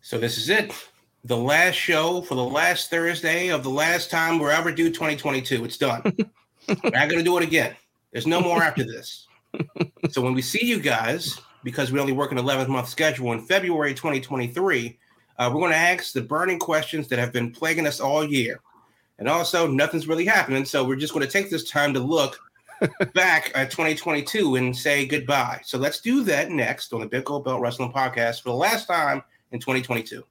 So this is it. The last show for the last Thursday of the last time we're ever due 2022. It's done. We're not gonna do it again. There's no more after this. So when we see you guys, because we only work an 11 month schedule in February 2023, uh, we're going to ask the burning questions that have been plaguing us all year. And also, nothing's really happening. So we're just going to take this time to look back uh, at 2022 and say goodbye. So let's do that next on the Big Gold Belt Wrestling Podcast for the last time in 2022.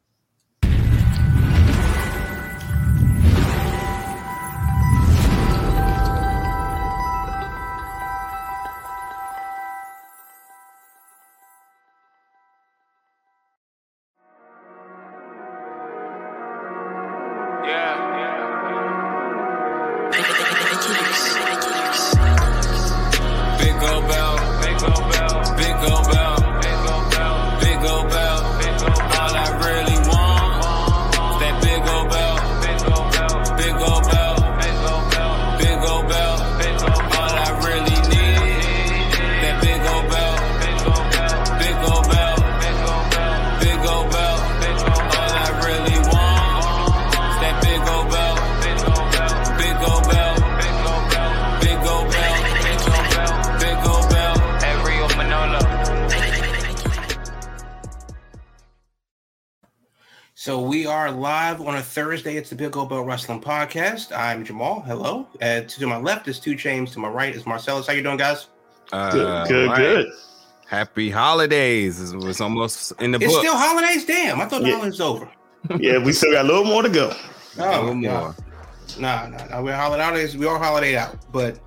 The Big Gold Belt Wrestling Podcast. I'm Jamal. Hello. Uh, to my left is Two Chains. To my right is Marcellus. How you doing, guys? Uh, good, good, right. good. Happy holidays. It's almost in the it's book. still holidays. Damn, I thought yeah. the holidays over. yeah, we still got a little more to go. Oh, a little more. No, no, no. We're holidays. We are holiday out, but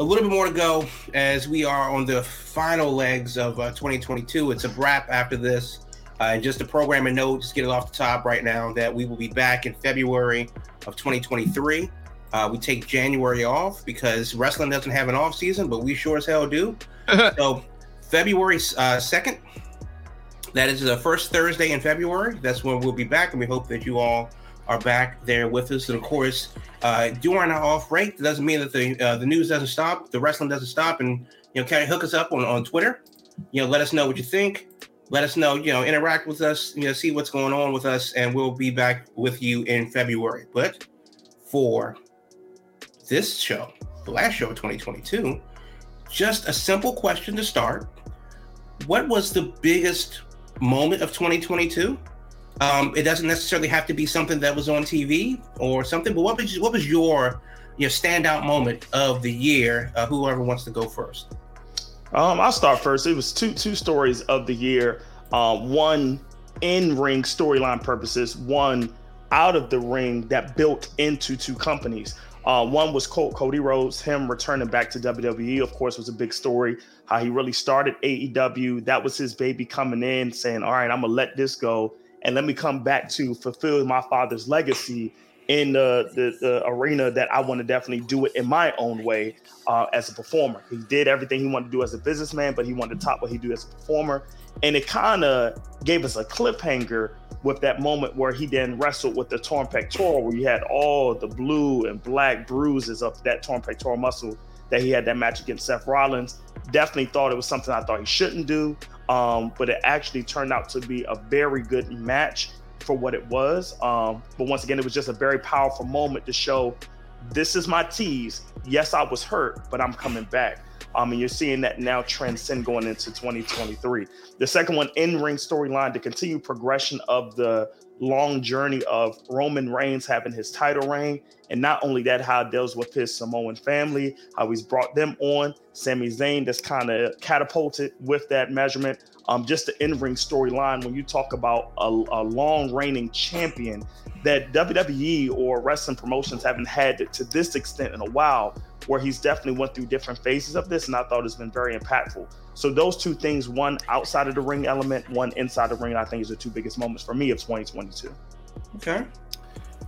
a little bit more to go as we are on the final legs of uh, 2022. It's a wrap after this. Uh, and just a programming note, just get it off the top right now that we will be back in February of 2023. Uh, we take January off because wrestling doesn't have an off season, but we sure as hell do. so February uh, 2nd, that is the first Thursday in February. That's when we'll be back, and we hope that you all are back there with us. And of course, uh, during our off break, doesn't mean that the uh, the news doesn't stop, the wrestling doesn't stop, and you know, kind of hook us up on, on Twitter. You know, let us know what you think let us know, you know, interact with us, you know, see what's going on with us, and we'll be back with you in February. But for this show, the last show of 2022, just a simple question to start. What was the biggest moment of 2022? Um, it doesn't necessarily have to be something that was on TV or something, but what was what was your your standout moment of the year? Uh, whoever wants to go first. Um, I'll start first. It was two two stories of the year. Uh, one in ring storyline purposes, one out of the ring that built into two companies. Uh, one was Cody Rhodes, him returning back to WWE, of course, was a big story. How he really started AEW. That was his baby coming in, saying, All right, I'm going to let this go and let me come back to fulfill my father's legacy in the, the, the, arena that I want to definitely do it in my own way uh, as a performer. He did everything he wanted to do as a businessman, but he wanted to top what he do as a performer. And it kind of gave us a cliffhanger with that moment where he then wrestled with the torn pectoral, where you had all the blue and black bruises of that torn pectoral muscle that he had that match against Seth Rollins. Definitely thought it was something I thought he shouldn't do. Um, but it actually turned out to be a very good match for what it was. Um, but once again, it was just a very powerful moment to show this is my tease. Yes, I was hurt, but I'm coming back. Um, and you're seeing that now transcend going into 2023. The second one, in ring storyline, the continued progression of the long journey of Roman Reigns having his title reign. And not only that, how it deals with his Samoan family, how he's brought them on. Sami Zayn that's kind of catapulted with that measurement. Um, just the in-ring storyline when you talk about a, a long reigning champion that WWE or wrestling promotions haven't had to, to this extent in a while, where he's definitely went through different phases of this, and I thought it's been very impactful. So those two things, one outside of the ring element, one inside the ring, I think is the two biggest moments for me of 2022. Okay.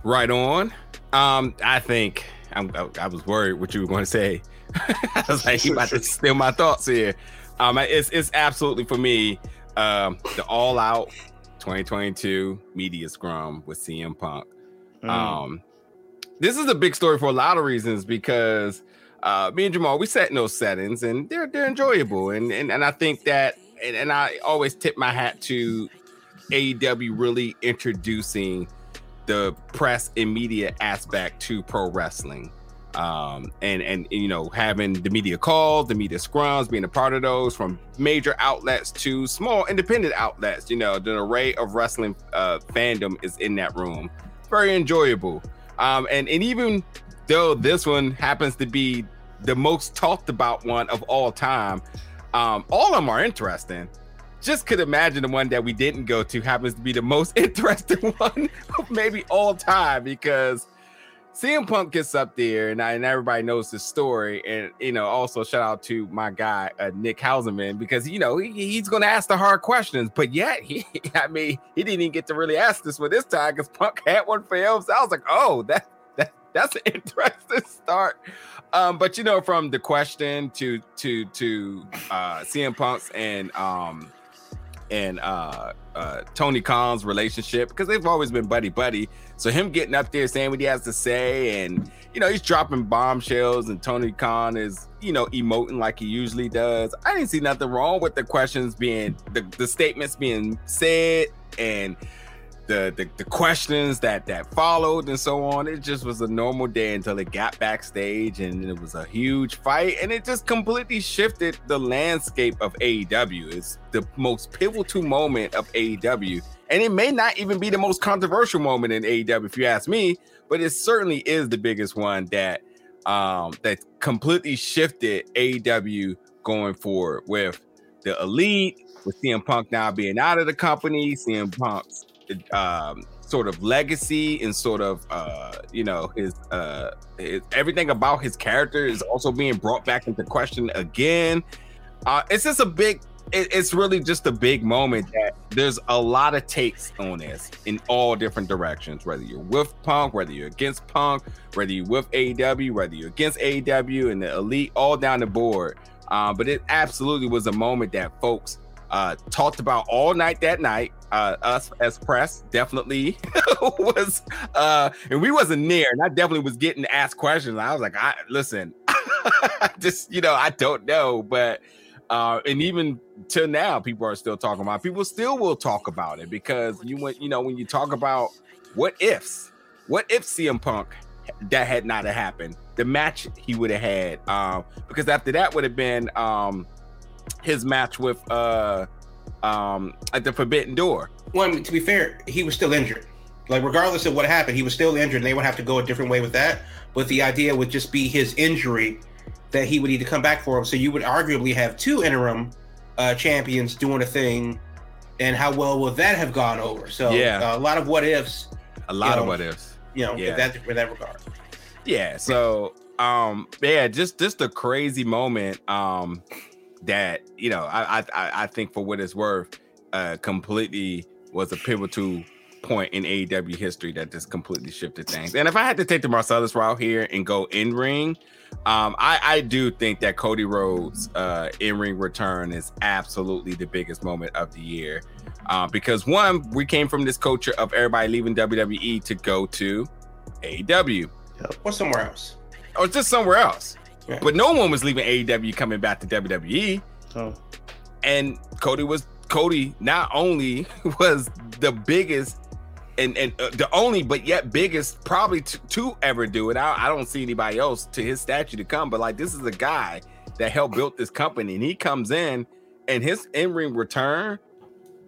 Right on. Um, I think I'm, I, I was worried what you were going to say. I was like, he about to steal my thoughts here. Um, it's it's absolutely for me um, the all out 2022 media scrum with CM Punk. Mm. Um, this is a big story for a lot of reasons because uh, me and Jamal we set in those settings and they're they're enjoyable and and, and I think that and, and I always tip my hat to AEW really introducing the press and media aspect to pro wrestling. Um, and, and you know having the media calls, the media scrums, being a part of those from major outlets to small independent outlets. You know, the array of wrestling uh, fandom is in that room. Very enjoyable. Um, and and even though this one happens to be the most talked about one of all time, um, all of them are interesting just could imagine the one that we didn't go to happens to be the most interesting one maybe all time because CM Punk gets up there and, I, and everybody knows the story. And, you know, also shout out to my guy, uh, Nick Hausman, because, you know, he, he's going to ask the hard questions. But yet, he, I mean, he didn't even get to really ask this one this time because Punk had one for him. So I was like, oh, that, that that's an interesting start. Um, but, you know, from the question to, to, to uh, CM Punk's and, um, and uh, uh, Tony Khan's relationship because they've always been buddy buddy. So him getting up there saying what he has to say, and you know he's dropping bombshells, and Tony Khan is you know emoting like he usually does. I didn't see nothing wrong with the questions being the, the statements being said, and the, the the questions that that followed and so on. It just was a normal day until it got backstage and it was a huge fight and it just completely shifted the landscape of AEW. It's the most pivotal moment of AEW. And it may not even be the most controversial moment in AEW if you ask me, but it certainly is the biggest one that um that completely shifted AEW going forward with the elite with CM Punk now being out of the company, CM Punk's um, sort of legacy and sort of uh, you know his, uh, his everything about his character is also being brought back into question again. Uh, it's just a big. It, it's really just a big moment that there's a lot of takes on this in all different directions. Whether you're with Punk, whether you're against Punk, whether you're with AEW, whether you're against AEW and the Elite, all down the board. Uh, but it absolutely was a moment that folks uh, talked about all night that night. Uh, us as press definitely was, uh, and we wasn't near, and I definitely was getting asked questions. I was like, I listen, just you know, I don't know, but uh, and even till now, people are still talking about. It. People still will talk about it because you went, you know, when you talk about what ifs, what if CM Punk that had not happened, the match he would have had, um, because after that would have been um his match with uh um at the Forbidden Door. Well, I mean, to be fair, he was still injured. Like regardless of what happened, he was still injured, and they would have to go a different way with that. But the idea would just be his injury that he would need to come back for him. So you would arguably have two interim uh, champions doing a thing, and how well will that have gone over? So yeah, uh, a lot of what ifs. A lot know, of what ifs. You know, yeah. that in that regard. Yeah. So um yeah, just just a crazy moment. Um that you know I I I think for what it's worth, uh, completely was a pivotal point in AEW history that just completely shifted things. And if I had to take the Marcellus route here and go in ring, um, I, I do think that Cody Rhodes' uh, in ring return is absolutely the biggest moment of the year. Uh, because one, we came from this culture of everybody leaving WWE to go to AEW. Yep. Or somewhere else. Or just somewhere else. But no one was leaving AEW coming back to WWE. Oh. And Cody was Cody not only was the biggest and and uh, the only but yet biggest probably to, to ever do it. I, I don't see anybody else to his statue to come, but like this is a guy that helped build this company and he comes in and his in-ring return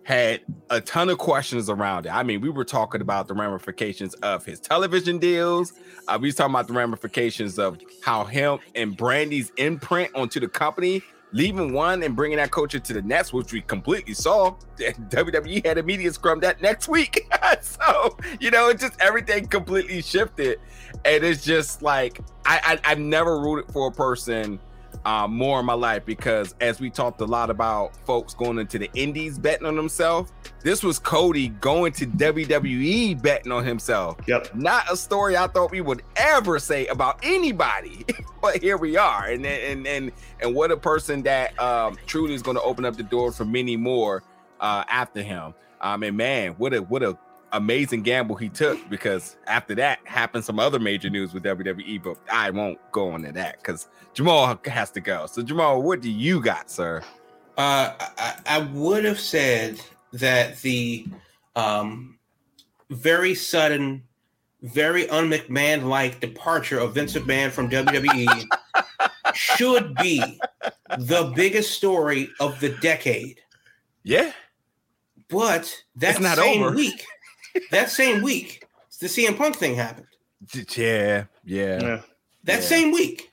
had a ton of questions around it. I mean, we were talking about the ramifications of his television deals. Uh, we was talking about the ramifications of how him and Brandi's imprint onto the company, leaving one and bringing that culture to the next, which we completely saw. WWE had a media scrum that next week. so, you know, it just everything completely shifted. And it's just like, I, I I've never rooted for a person uh, more in my life because as we talked a lot about folks going into the indies betting on themselves, this was Cody going to WWE betting on himself. Yep. Not a story I thought we would ever say about anybody, but here we are. And and and and what a person that um, truly is going to open up the door for many more uh, after him. Um, and man, what a what a amazing gamble he took because after that happened some other major news with WWE, but I won't go into that because Jamal has to go. So Jamal, what do you got, sir? Uh, I, I would have said that the um, very sudden, very un-McMahon like departure of Vince McMahon from WWE should be the biggest story of the decade. Yeah. But that It's not same over. week, that same week, the CM Punk thing happened. Yeah. Yeah. Yeah. That Yeah. same week.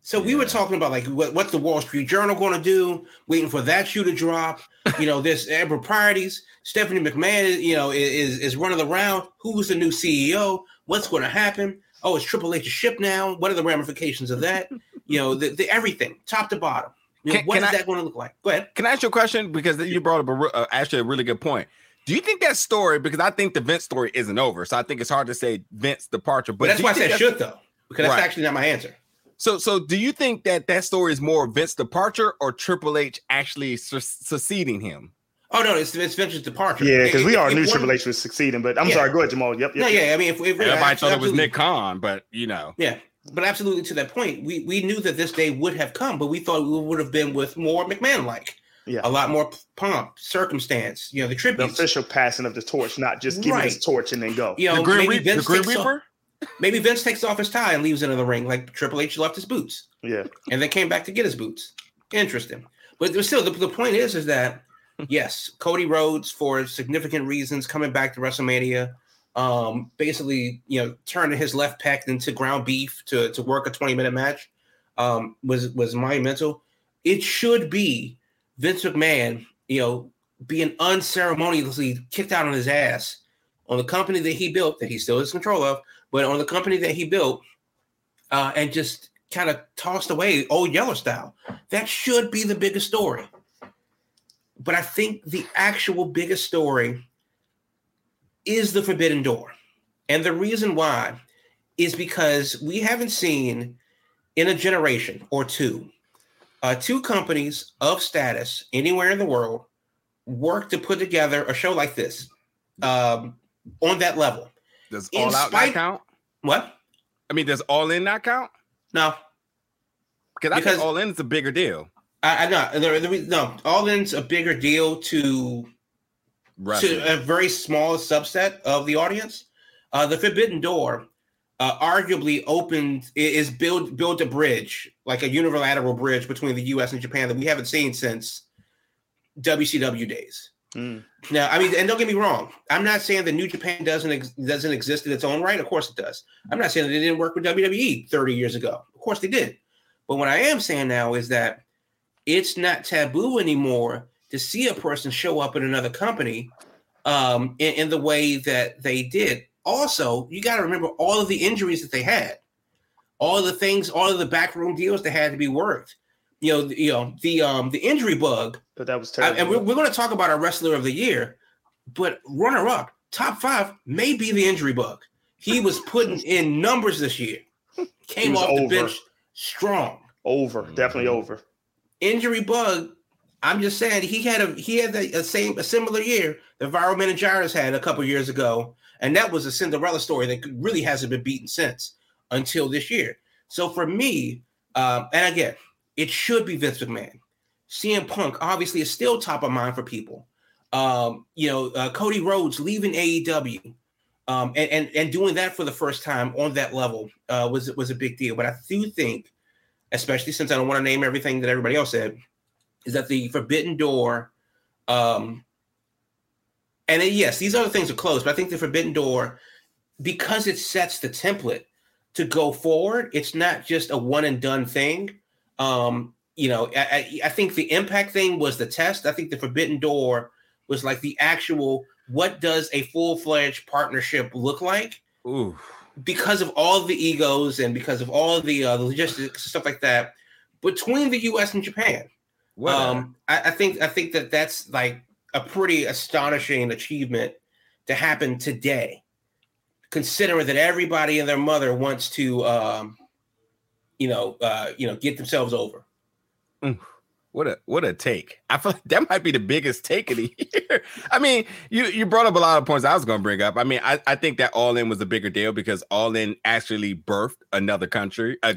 So we were talking about like what, what's the Wall Street Journal going to do? Waiting for that shoe to drop. You know, there's improprieties. Stephanie McMahon, you know, is is running around. Who's the new CEO? What's going to happen? Oh, it's Triple H's ship now. What are the ramifications of that? You know, the, the everything, top to bottom. You know, Can- what can is I- that going to look like? Go ahead. Can I ask you a question? Because you brought up a, uh, actually a really good point. Do you think that story? Because I think the Vince story isn't over, so I think it's hard to say Vince departure. But But that's why I said should though, because that's actually not my answer. So, so do you think that that story is more Vince departure or Triple H actually su- succeeding him? Oh no, it's it's Vince's departure. Yeah, because we If- all knew one- Triple H was succeeding, but I'm Yeah. sorry. Go ahead, Jamal. Yep. yep No, yep. yeah. I mean, if, if Everybody thought it was Nick Khan, but you know, Yeah, but absolutely to that point, we we knew that this day would have come, but we thought we would have been with more McMahon like, Yeah. a lot more pomp, circumstance. You know, the The official passing of the torch, not just giving Right. his torch and then go. You know, the Grim, maybe Reap- the Vince Grim takes off, Reaper. maybe Vince takes off his tie and leaves it in the ring, like Triple H left his boots, Yeah. and then came back to get his boots. Interesting, but still the, the point is is that yes, Cody Rhodes for significant reasons coming back to WrestleMania. Um, basically, you know, turning his left pec into ground beef to, to work a 20 minute match um, was was monumental. It should be Vince McMahon, you know, being unceremoniously kicked out on his ass on the company that he built, that he still has control of, but on the company that he built, uh, and just kind of tossed away old Yeller style. That should be the biggest story. But I think the actual biggest story is the Forbidden Door. And the reason why is because we haven't seen in a generation or two uh, two companies of status anywhere in the world work to put together a show like this um, on that level. Does In all out spite- not count? What? I mean, does all in not count? No, Because I think all in is a bigger deal. I, I know. There, there, no, All In's a bigger deal to to a very small subset of the audience. Uh, the Forbidden Door uh, arguably opened is build built a bridge, like a unilateral bridge between the U.S. and Japan that we haven't seen since WCW days. Mm. Now, I mean, and don't get me wrong, I'm not saying that New Japan doesn't ex- doesn't exist in its own right. Of course, it does. I'm not saying that it didn't work with WWE 30 years ago. Of course, they did. But what I am saying now is that it's not taboo anymore to see a person show up in another company um, in, in the way that they did. Also, you got to remember all of the injuries that they had, all of the things, all of the backroom deals that had to be worked. You know, you know the um, the injury bug But that was I- terrible. and we're, we're going to talk about our wrestler of the year, but runner up, top five, may be the injury bug. He was putting in numbers this year, came was off the bench strong. over. Definitely over. Injury bug. I'm just saying he had a he had the a same a similar year that Viral Meningitis had a couple years ago, and that was a Cinderella story that really hasn't been beaten since until this year. So for me, um, and again, it should be Vince McMahon. CM Punk obviously is still top of mind for people. Um, you know, uh, Cody Rhodes leaving AEW, um, and, and and doing that for the first time on that level uh, was was a big deal. But I do think, especially since I don't want to name everything that everybody else said, is that the Forbidden Door, um, and then, yes, these other things are closed, but I think the Forbidden Door, because it sets the template to go forward, it's not just a one and done thing. Um, you know, I, I, I think the impact thing was the test. I think the Forbidden Door was like the actual what does a full fledged partnership look like Ooh. because of all the egos and because of all the uh, logistics stuff like that between the U.S. and Japan. A- Um, I, I think I think that that's like a pretty astonishing achievement to happen today, considering that everybody and their mother wants to, um, you know, uh, you know, get themselves over. What a what a take! I feel like that might be the biggest take of the year. I mean, you you brought up a lot of points I was going to bring up. I mean, I, I think that All In was a bigger deal because All In actually birthed another country, a,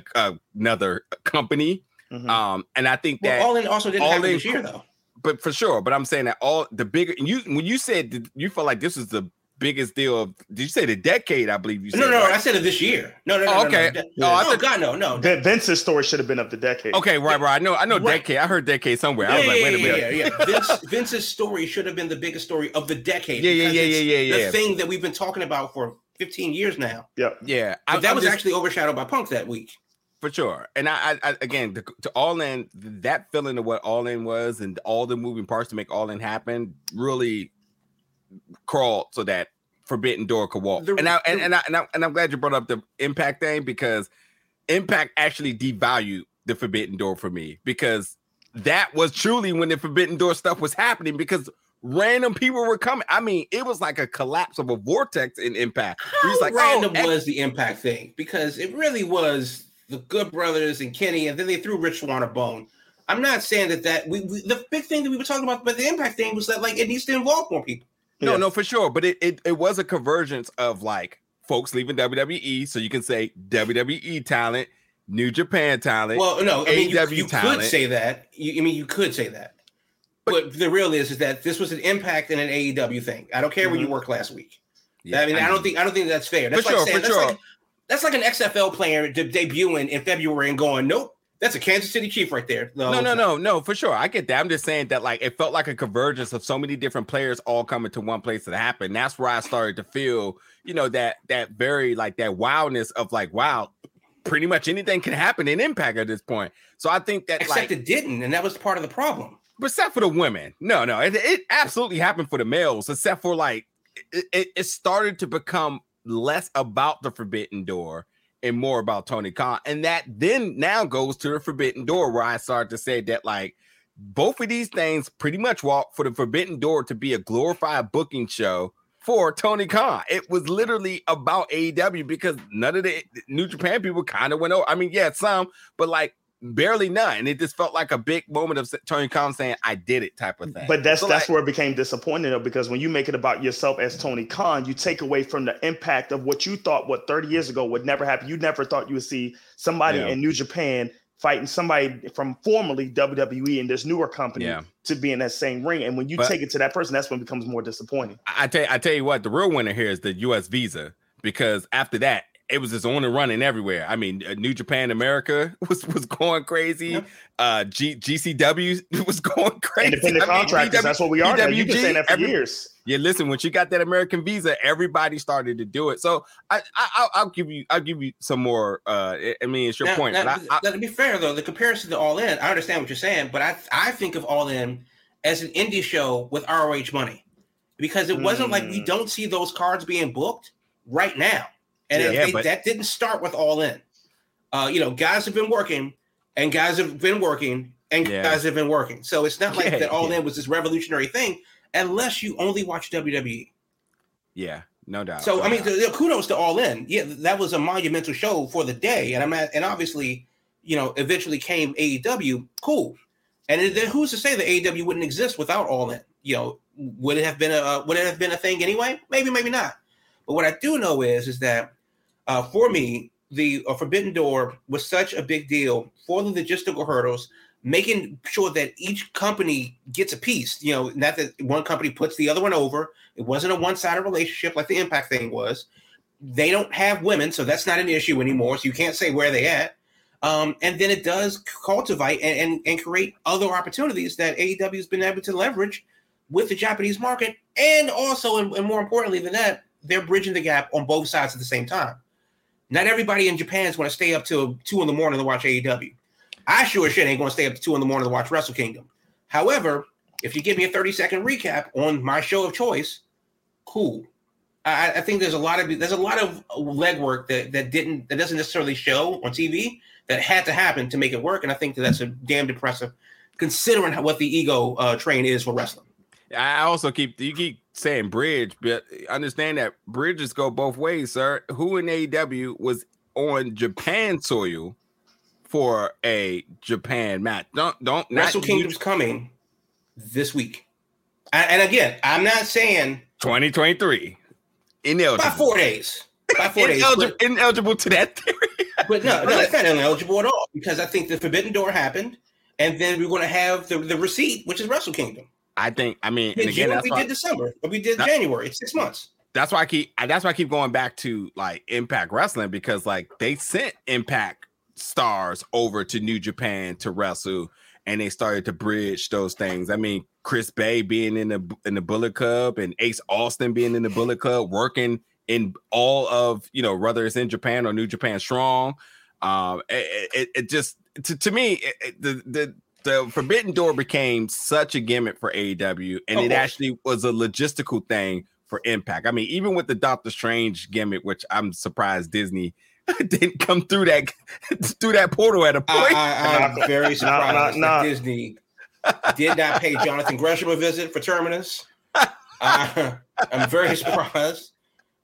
another company, Mhm. um, and I think Well, that All In also didn't All happen In- this year, though. But for sure. But I'm saying that all the bigger you when you said you felt like this was the biggest deal of did you say the decade? I believe you said. No, no, right? I said of this year. No, no, no. Oh, no, okay. No, Oh, no, I no thought- God, no, no. Vin- Vince's story should have been of the decade. Okay, right, right. I know, I know. Right. Decade. I heard decade somewhere. Yeah, I was like, yeah, wait a yeah, minute. yeah, yeah. Vince, Vince's story should have been the biggest story of the decade. Yeah, yeah, because yeah, yeah, yeah, The yeah. thing that we've been talking about for 15 years now. Yep. Yeah, But I- that I'm was just- actually overshadowed by Punk that week. For sure. And I, I, again, to, to All In, that feeling of what All In was and all the moving parts to make All In happen really crawled so that Forbidden Door could walk. The- and, I, and, the- and, I, and, I, and I'm glad you brought up the Impact thing because Impact actually devalued the Forbidden Door for me because that was truly when the Forbidden Door stuff was happening because random people were coming. I mean, it was like a collapse of a vortex in Impact. It How was like, oh, random oh, was the Impact thing? Because it really was the Good Brothers and Kenny, and then they threw Rich Swann a bone. I'm not saying that that we, we the big thing that we were talking about, but the Impact thing was that like it needs to involve more people. No, Yeah. no, for sure. But it, it it was a convergence of like folks leaving WWE, so you can say WWE talent, New Japan talent. Well, no, I mean you, you could say that. You, I mean you could say that. But, the real is is that this was an Impact and an AEW thing. I don't care where you Mhm. worked last week. Yeah, I mean, I, don't think I don't think that's fair. For like sure, saying, for that's sure. like that's like an XFL player de- debuting in February and going, nope, that's a Kansas City Chief right there. No, no, no, no, for sure. I get that. I'm just saying that like it felt like a convergence of so many different players all coming to one place to happen. That's where I started to feel, you know, that that very like that wildness of like, wow, pretty much anything can happen in impact at this point. So I think that Except like it didn't, and that was part of the problem. except for the women. No, no, it, it absolutely happened for the males, except for like it, it started to become less about the forbidden door and more about Tony Khan. And that then now goes to the forbidden door where I started to say that like both of these things pretty much walk for the forbidden door to be a glorified booking show for Tony Khan. It was literally about AEW because none of the New Japan people kind of went over. I mean, yeah, some, but like barely none. And it just felt like a big moment of Tony Khan saying, I did it type of mm, thing. But that's So, that's like, where it became disappointing though, because when you make it about yourself as Tony Khan, you take away from the impact of what you thought what 30 years ago would never happen. You never thought you would see somebody Yeah. in New Japan fighting somebody from formerly WWE and this newer company Yeah. to be in that same ring. And when you But- take it to that person, that's when it becomes more disappointing. I tell you, I tell you what, the real winner here is the U.S. visa because after that, it was just on and running everywhere. I mean, uh, New Japan America was was going crazy. Yep. Uh, G, GCW was going crazy. Independent I mean, contractors, PW that's what we are. now. You've been saying that for every- years. Yeah, listen, when you got that American visa, everybody started to do it. So I, I I'll, I'll give you, I'll give you some more. Uh, I- I mean, it's your Now, point. now, but I, I, now, to be fair though, the comparison to All In, I understand what you're saying, but I I think of All In as an indie show with ROH money because it wasn't like we Mm. don't see those cards being booked right now, and Yeah, they- but- that didn't start with All In. Uh, you know, guys have been working, and guys have been working, and Yeah. guys have been working. So it's not like Yeah, that All. In was this revolutionary thing, unless you only watch WWE. yeah, no doubt. So no I mean, doubt. the, the kudos to All In. Yeah, that was a monumental show for the day, and I'm at, and obviously, you know, eventually came AEW. Cool, and then who's to say that AEW wouldn't exist without All In? You know, would it have been a would it have been a thing anyway? Maybe, maybe not. But what I do know is is that uh, for me, the uh, Forbidden Door was such a big deal for the logistical hurdles, making sure that each company gets a piece. You know, not that one company puts the other one over. It wasn't a one-sided relationship like the Impact thing was. They don't have women, so that's not an issue anymore. So you can't say where they at. Um, and then it does cultivate and, and, and create other opportunities that AEW has been able to leverage with the Japanese market. And also, and, and more importantly than that, they're bridging the gap on both sides at the same time. Not everybody in Japan is going to stay up till two in the morning to watch AEW. I sure shit ain't going to stay up to two in the morning to watch Wrestle Kingdom. However, if you give me a 30 second recap on my show of choice, cool. I, I think there's a lot of there's a lot of legwork that that didn't that doesn't necessarily show on TV that had to happen to make it work, and I think that that's a damn impressive considering what the ego uh, train is for wrestling. I also keep you keep saying bridge, but understand that bridges go both ways, sir. Who in AEW was on Japan soil for a Japan match? Don't don't Wrestle Kingdom's coming this week, and, and again, I'm not saying 2023 ineligible. by four days. By four days, ineligible, but- ineligible to that theory. But no, no, it's not ineligible at all because I think the Forbidden Door happened, and then we're going to have the, the receipt, which is Wrestle Kingdom. I think. I mean, Yeah, and again, that's we why, did December, but we did That- January. Six months. that's why I keep. That's why I keep going back to like Impact Wrestling because like they sent Impact stars over to New Japan to wrestle, and they started to bridge those things. I mean, Chris Bey being in the in the Bullet Club and Ace Austin being in the Bullet Club, working in all of you know whether it's in Japan or New Japan Strong. Um, it, it, it just to, to me it- the the the Forbidden Door became such a gimmick for AEW, and Of it course. actually was a logistical thing for Impact. I mean, even with the Doctor Strange gimmick, which I'm surprised Disney didn't come through that through that portal at a point. I, I, I'm very surprised nah. that Disney did not pay Jonathan Gresham a visit for Terminus. I, I'm very surprised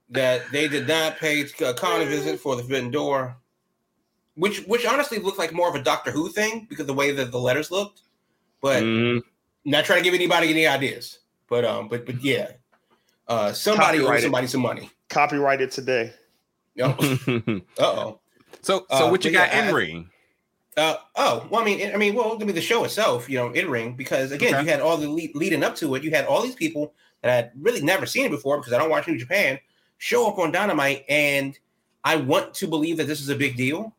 that they did not pay uh, Khan a visit for the Forbidden Door, which which honestly looked like more of a Doctor Who thing because the way that the letters looked. But Mhm. not trying to give anybody any ideas. But um, but but yeah, uh, somebody owes somebody some money. Copyrighted today. Uh oh. so so Uh, what you got yeah, in ring? Uh, oh, well, I mean, I mean, well, I mean, the show itself, you know, in ring, because again, Okay. you had all the lead, leading up to it. You had all these people that I'd really never seen it before because I don't watch New Japan show up on Dynamite, and I want to believe that this is a big deal,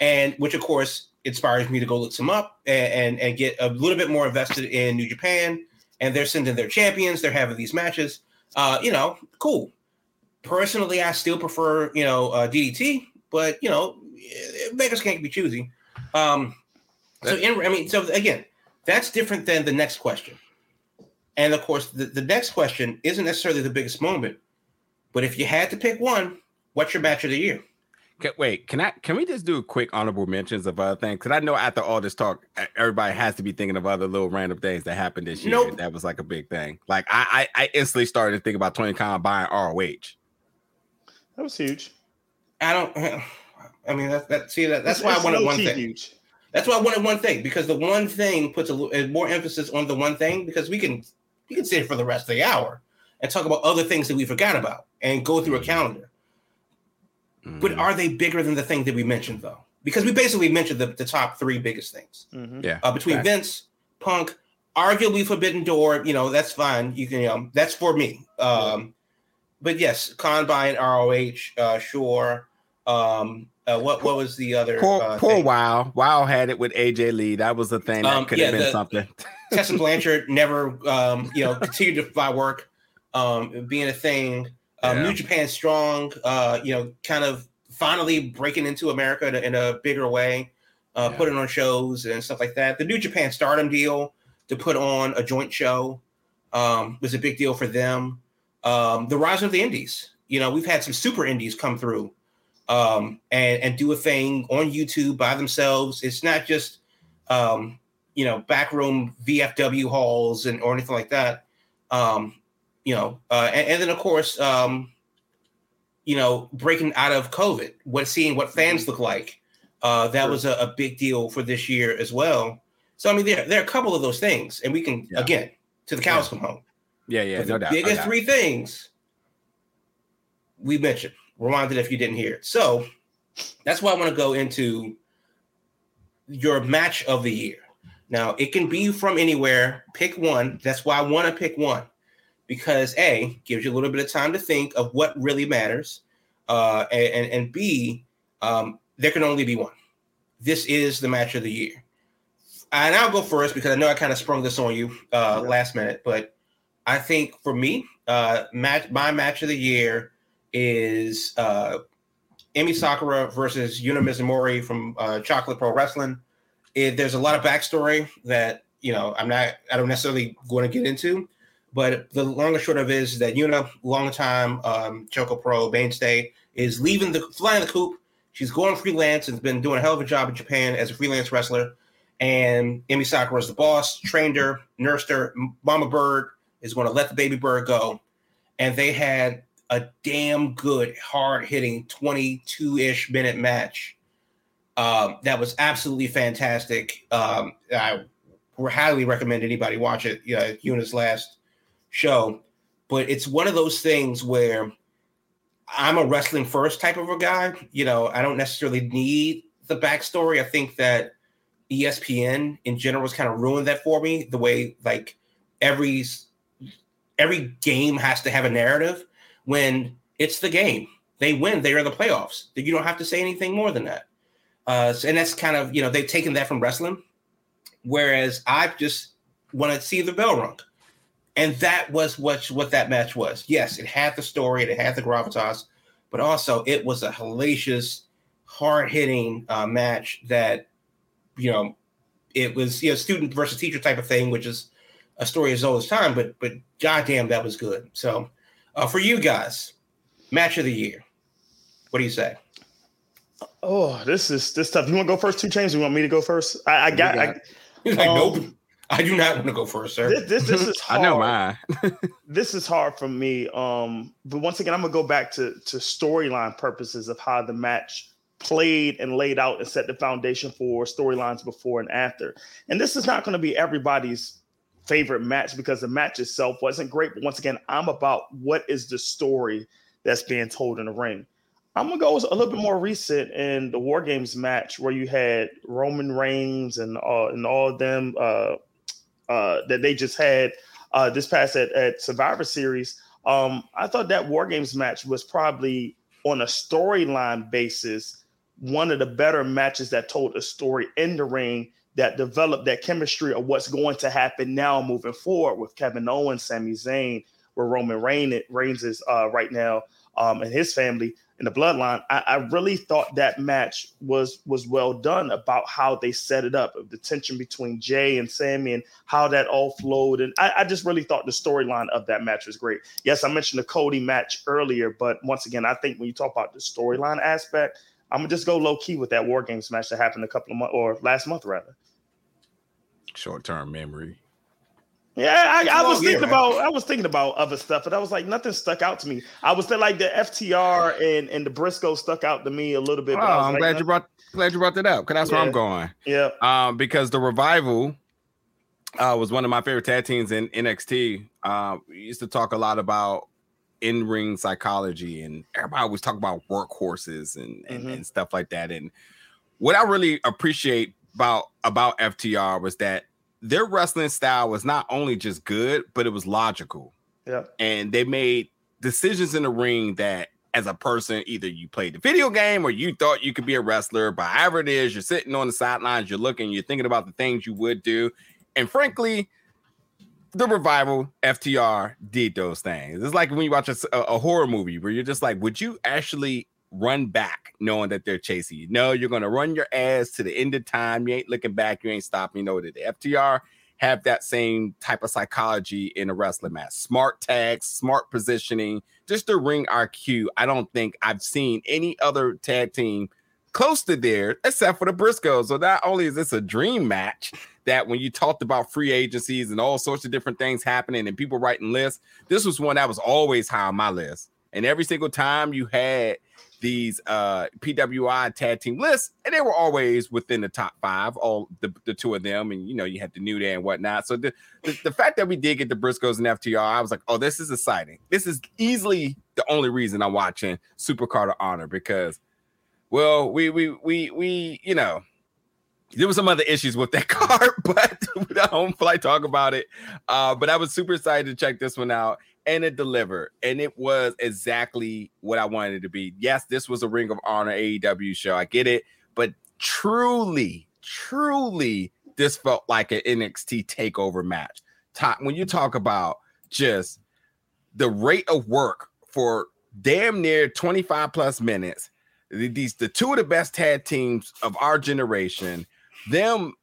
and which of course inspires me to go look some up and, and and get a little bit more invested in New Japan. And they're sending their champions. They're having these matches. Uh, you know, cool. Personally, I still prefer you know uh, DDT, but you know, beggars can't be choosy. Um, so in, I mean, so again, that's different than the next question. And of course, the, the next question isn't necessarily the biggest moment, but if you had to pick one, what's your match of the year? Ca- Wait, can I? Can we just do a quick honorable mentions of other things? Because I know after all this talk, everybody has to be thinking of other little random things that happened this year. Nope. That was like a big thing. Like I, I, I instantly started to think about Tony Khan buying ROH. That was huge. I don't. Eh, I mean, that, that see that that's It's- why I wanted one thing. Huge. That's why I wanted one thing because the one thing puts a little more emphasis on the one thing because we can we can sit here for the rest of the hour and talk about other things that we forgot about and go through a mm-hmm. calendar. But Mhm. are they bigger than the thing that we mentioned though? Because we basically mentioned the, the top three biggest things Mhm. yeah, uh, between Facts. Vince, Punk, arguably Forbidden Door. You know that's fine. You can, you know, that's for me. Um, but yes, Combine, ROH, uh, sure. Um, uh, what what was the other? poor, uh, poor? Wow. Wow had it with AJ Lee. That was the thing that Um, could yeah, have been the- something. Tessa Blanchard never, um, you know, continued to provide work, um, being a thing. Um, Yeah. New Japan Strong, uh, you know, kind of finally breaking into America in a, in a bigger way, uh, Yeah. putting on shows and stuff like that. The New Japan Stardom deal to put on a joint show um, was a big deal for them. Um, the rise of the Indies, you know, we've had some super Indies come through um, and and do a thing on YouTube by themselves. It's not just um, you know backroom VFW halls and or anything like that. Um, you know, uh, and, and then of course, um, you know, breaking out of COVID, what seeing what fans look like. Uh, that Sure. was a, a big deal for this year as well. So I mean, there there are a couple of those things, and we can Yeah. again to the cows Yeah. come home. Yeah, yeah, But no the doubt. no biggest doubt. three things we mentioned. Reminded if you didn't hear it. So that's why I want to go into your match of the year. Now it can be from anywhere. Pick one. That's why I want to pick one because a gives you a little bit of time to think of what really matters, uh, and and, b um, there can only be one. This is the match of the year. And I'll go first because I know I kind of sprung this on you uh, Yeah. last minute, but I think for me, uh, match my match of the year is uh, Emi Sakura versus Yuna Mizumori from uh, Chocolate Pro Wrestling. It, there's a lot of backstory that you know I'm not I don't necessarily going to get into, but the long and short of it is that Yuna, longtime um, Choco Pro mainstay, is leaving the flying the coop. She's going freelance and has been doing a hell of a job in Japan as a freelance wrestler. And Emi Sakura is the boss, trained her, nursed her. Mama Bird is going to let the baby bird go. And they had a damn good, hard hitting 22 ish minute match. Um, that was absolutely fantastic. Um, I highly recommend anybody watch it. Yeah, Yuna's last show. But it's one of those things where I'm a wrestling first type of a guy. You know, I don't necessarily need the backstory. I think that ESPN in general has kind of ruined that for me. The way like every every game has to have a narrative when it's the game. They win, they are the playoffs. You don't have to say anything more than that. Uh, and that's kind of you know they've taken that from wrestling, whereas I just want to see the bell rung, and that was what what that match was. Yes, it had the story, it had the gravitas, but also it was a hellacious, hard hitting uh, match that you know it was you know student versus teacher type of thing, which is a story as old as time. But but goddamn, that was good. So uh, for you guys, match of the year, what do you say? Oh, this is this tough. You want to go first? Two chains. You want me to go first? I, I got. got I, like, um, nope. I do not want to go first, sir. This, this, this is hard. I know mine. this is hard for me. Um, but once again, I'm gonna go back to to storyline purposes of how the match played and laid out and set the foundation for storylines before and after. And this is not going to be everybody's favorite match because the match itself wasn't great. But once again, I'm about what is the story that's being told in the ring. I'm gonna go a little bit more recent in the War Games match where you had Roman Reigns and uh, and all of them uh, uh, that they just had uh, this past at, at Survivor Series. Um, I thought that War Games match was probably on a storyline basis one of the better matches that told a story in the ring that developed that chemistry of what's going to happen now moving forward with Kevin Owens, Sami Zayn, where Roman Reigns is uh, right now, um, and his family in the bloodline. I, I, really thought that match was was well done about how they set it up, the tension between Jey and Sami, and how that all flowed. And I, I just really thought the storyline of that match was great. Yes, I mentioned the Cody match earlier, but once again, I think when you talk about the storyline aspect, I'm gonna just go low key with that War Games match that happened a couple of months or last month rather. Short term memory. Yeah, I, I was thinking about I was thinking about other stuff, but I was like nothing stuck out to me. I was like the FTR and and the Briscoe stuck out to me a little bit. Oh, I'm like, glad you brought glad you brought that up because that's yeah. where I'm going. Yeah. Um, because the revival uh, was one of my favorite tag teams in NXT. Uh, um, we used to talk a lot about in ring psychology, and everybody always talk about workhorses and and, mm-hmm. and stuff like that. And what I really appreciate about about FTR was that their wrestling style was not only just good, but it was logical. Yeah. And they made decisions in the ring that as a person, either you played the video game or you thought you could be a wrestler, but however it is, you're sitting on the sidelines, you're looking, you're thinking about the things you would do. And frankly, the revival FTR did those things. It's like when you watch a, a, horror movie where you're just like, would you actually run back knowing that they're chasing you? No, you're gonna run your ass to the end of time. You ain't looking back, you ain't stopping. You know that the FTR have that same type of psychology in a wrestling match. Smart tags, smart positioning, just the ring IQ. I don't think I've seen any other tag team close to there except for the Briscoes. So not only is this a dream match, that when you talked about free agencies and all sorts of different things happening and people writing lists, this was one that was always high on my list. And every single time you had these uh PWI tag team lists, and they were always within the top five, all the, the two of them, and you know, you had the New Day and whatnot. So the, the, the fact that we did get the Briscoes and FTR, I was like, oh, this is exciting. This is easily the only reason I'm watching Supercard of Honor because well, we we we we you know there were some other issues with that card, but I don't like talk about it. Uh, but I was super excited to check this one out, and it delivered, and it was exactly what I wanted it to be. Yes, this was a Ring of Honor AEW show. I get it, but truly, truly, this felt like an NXT takeover match. When you talk about just the rate of work for damn near 25 plus minutes, these the two of the best tag teams of our generation them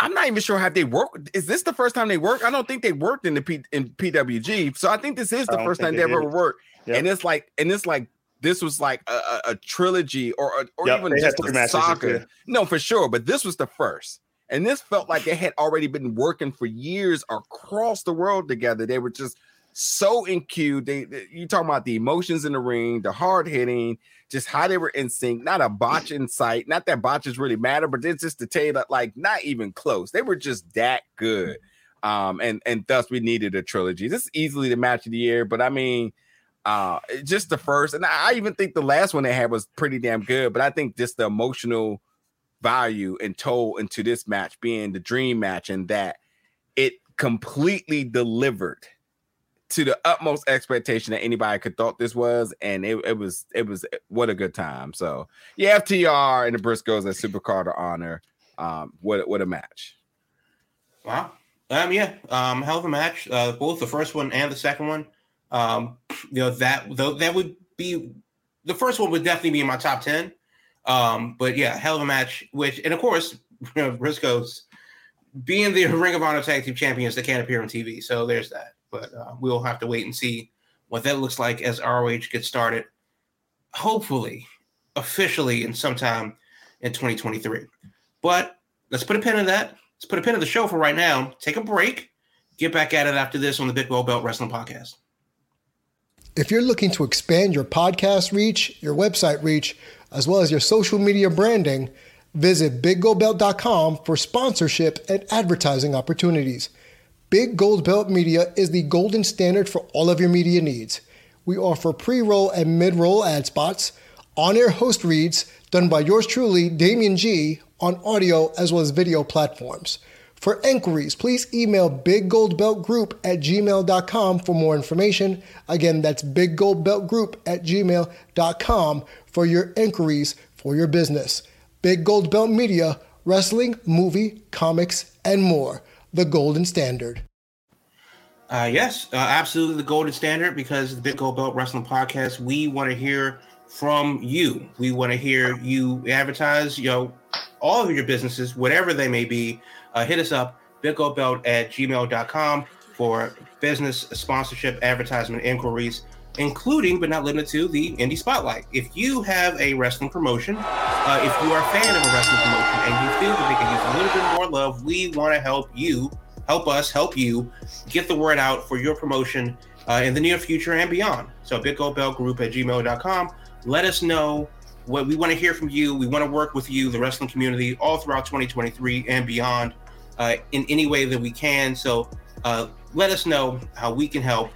I'm not even sure how they work. Is this the first time they work? I don't think they worked in the P, in PWG. So I think this is the first time they ever worked. Yep. And it's like, and it's like this was like a, a, a trilogy or or yep, even just a saga. No, for sure. But this was the first. And this felt like they had already been working for years across the world together. They were just so in cue. They, they you talking about the emotions in the ring, the hard hitting, just how they were in sync. Not a botch in sight. Not that botches really matter, but it's just to tell you that like not even close. They were just that good. Um, and and thus we needed a trilogy. This is easily the match of the year, but I mean, uh, just the first, and I even think the last one they had was pretty damn good. But I think just the emotional value and toll into this match being the dream match and that it completely delivered to the utmost expectation that anybody could thought this was, and it, it was it was what a good time. So yeah, FTR and the Briscoes and Supercard of Honor. Um, what what a match! Wow. Um, yeah. Um, hell of a match. Uh, both the first one and the second one. Um, you know that though that would be the first one would definitely be in my top ten. Um, but yeah, hell of a match. Which and of course, you know, Briscoes being the Ring of Honor Tag Team Champions, they can't appear on TV. So there's that. But uh, we'll have to wait and see what that looks like as ROH gets started. Hopefully, officially in sometime in 2023. But let's put a pin in that. Let's put a pin in the show for right now. Take a break. Get back at it after this on the Big Gold Belt Wrestling Podcast. If you're looking to expand your podcast reach, your website reach, as well as your social media branding, visit biggoldbelt.com for sponsorship and advertising opportunities. Big Gold Belt Media is the golden standard for all of your media needs. We offer pre roll and mid roll ad spots, on air host reads done by yours truly, Damien G, on audio as well as video platforms. For inquiries, please email biggoldbeltgroup at gmail.com for more information. Again, that's biggoldbeltgroup at gmail.com for your inquiries for your business. Big Gold Belt Media, wrestling, movie, comics, and more. The golden standard. Uh, yes, uh, absolutely the golden standard because the Big Gold Belt Wrestling Podcast, we want to hear from you. We want to hear you advertise, you know, all of your businesses, whatever they may be. Uh, hit us up, biggoldbelt at gmail.com for business sponsorship, advertisement inquiries, including but not limited to the Indie Spotlight. If you have a wrestling promotion, uh, if you are a fan of a wrestling promotion and you feel that they can use a little bit more love, we want to help you, help us, help you get the word out for your promotion uh, in the near future and beyond. So, biggoldbeltgroup at gmail.com. Let us know what we want to hear from you. We want to work with you, the wrestling community, all throughout 2023 and beyond uh, in any way that we can. So uh, let us know how we can help.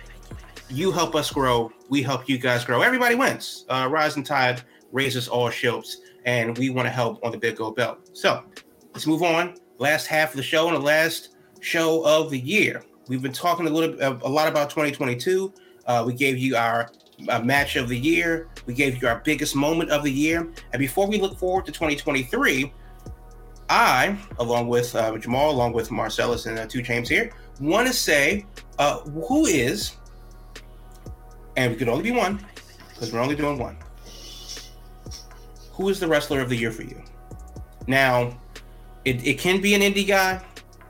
You help us grow. We help you guys grow. Everybody wins. Uh, rising tide raises all ships, and we want to help on the Big Gold Belt. So let's move on. Last half of the show and the last show of the year. We've been talking a little, a lot about 2022. Uh, we gave you our uh, match of the year. We gave you our biggest moment of the year. And before we look forward to 2023, I, along with uh, Jamal, along with Marcellus and uh, Two James here, want to say uh, who is, and we could only be one because we're only doing one. Who is the wrestler of the year for you? Now, it, it can be an indie guy,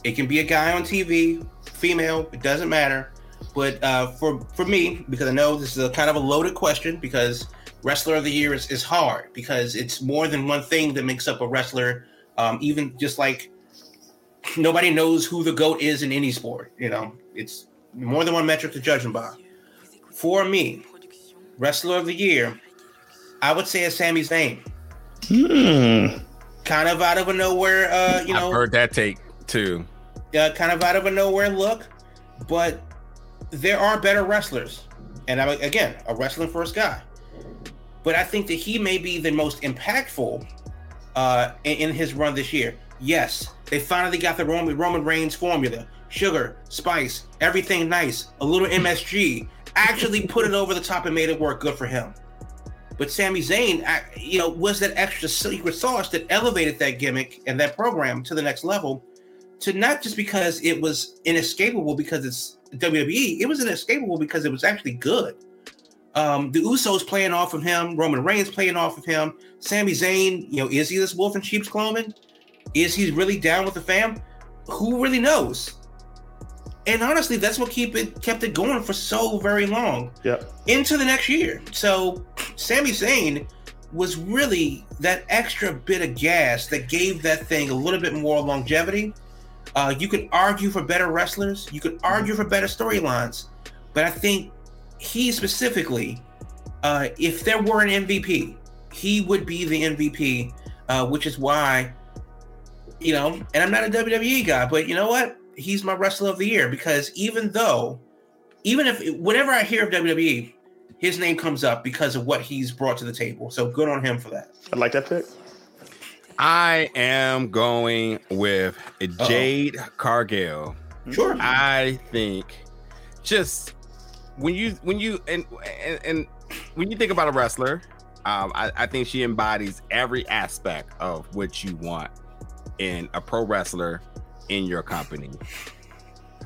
it can be a guy on TV, female, it doesn't matter. But uh, for for me, because I know this is a kind of a loaded question, because wrestler of the year is, is hard because it's more than one thing that makes up a wrestler. Um, even just like nobody knows who the goat is in any sport. You know, it's more than one metric to judge them by. For me, wrestler of the year, I would say a Sami Zayn. Hmm. Kind of out of a nowhere, uh, you know. I've heard that take too. Uh, kind of out of a nowhere look, but there are better wrestlers, and I'm again a wrestling first guy. But I think that he may be the most impactful uh, in, in his run this year. Yes, they finally got the Roman Roman Reigns formula: sugar, spice, everything nice, a little MSG. Actually, put it over the top and made it work. Good for him. But Sami Zayn, you know, was that extra secret sauce that elevated that gimmick and that program to the next level. To not just because it was inescapable because it's WWE, it was inescapable because it was actually good. Um, the Usos playing off of him, Roman Reigns playing off of him, Sami Zayn, you know, is he this wolf in sheep's clothing? Is he really down with the fam? Who really knows? And honestly, that's what keep it kept it going for so very long. Yeah. Into the next year. So Sami Zayn was really that extra bit of gas that gave that thing a little bit more longevity. Uh, you could argue for better wrestlers, you could argue for better storylines, but I think he specifically, uh, if there were an MVP, he would be the MVP, uh, which is why, you know, and I'm not a WWE guy, but you know what? He's my wrestler of the year because even though, even if whenever I hear of WWE, his name comes up because of what he's brought to the table. So good on him for that. I like that pick. I am going with Jade Uh-oh. Cargill. Sure. I think just when you when you and and, and when you think about a wrestler, um, I, I think she embodies every aspect of what you want in a pro wrestler in your company.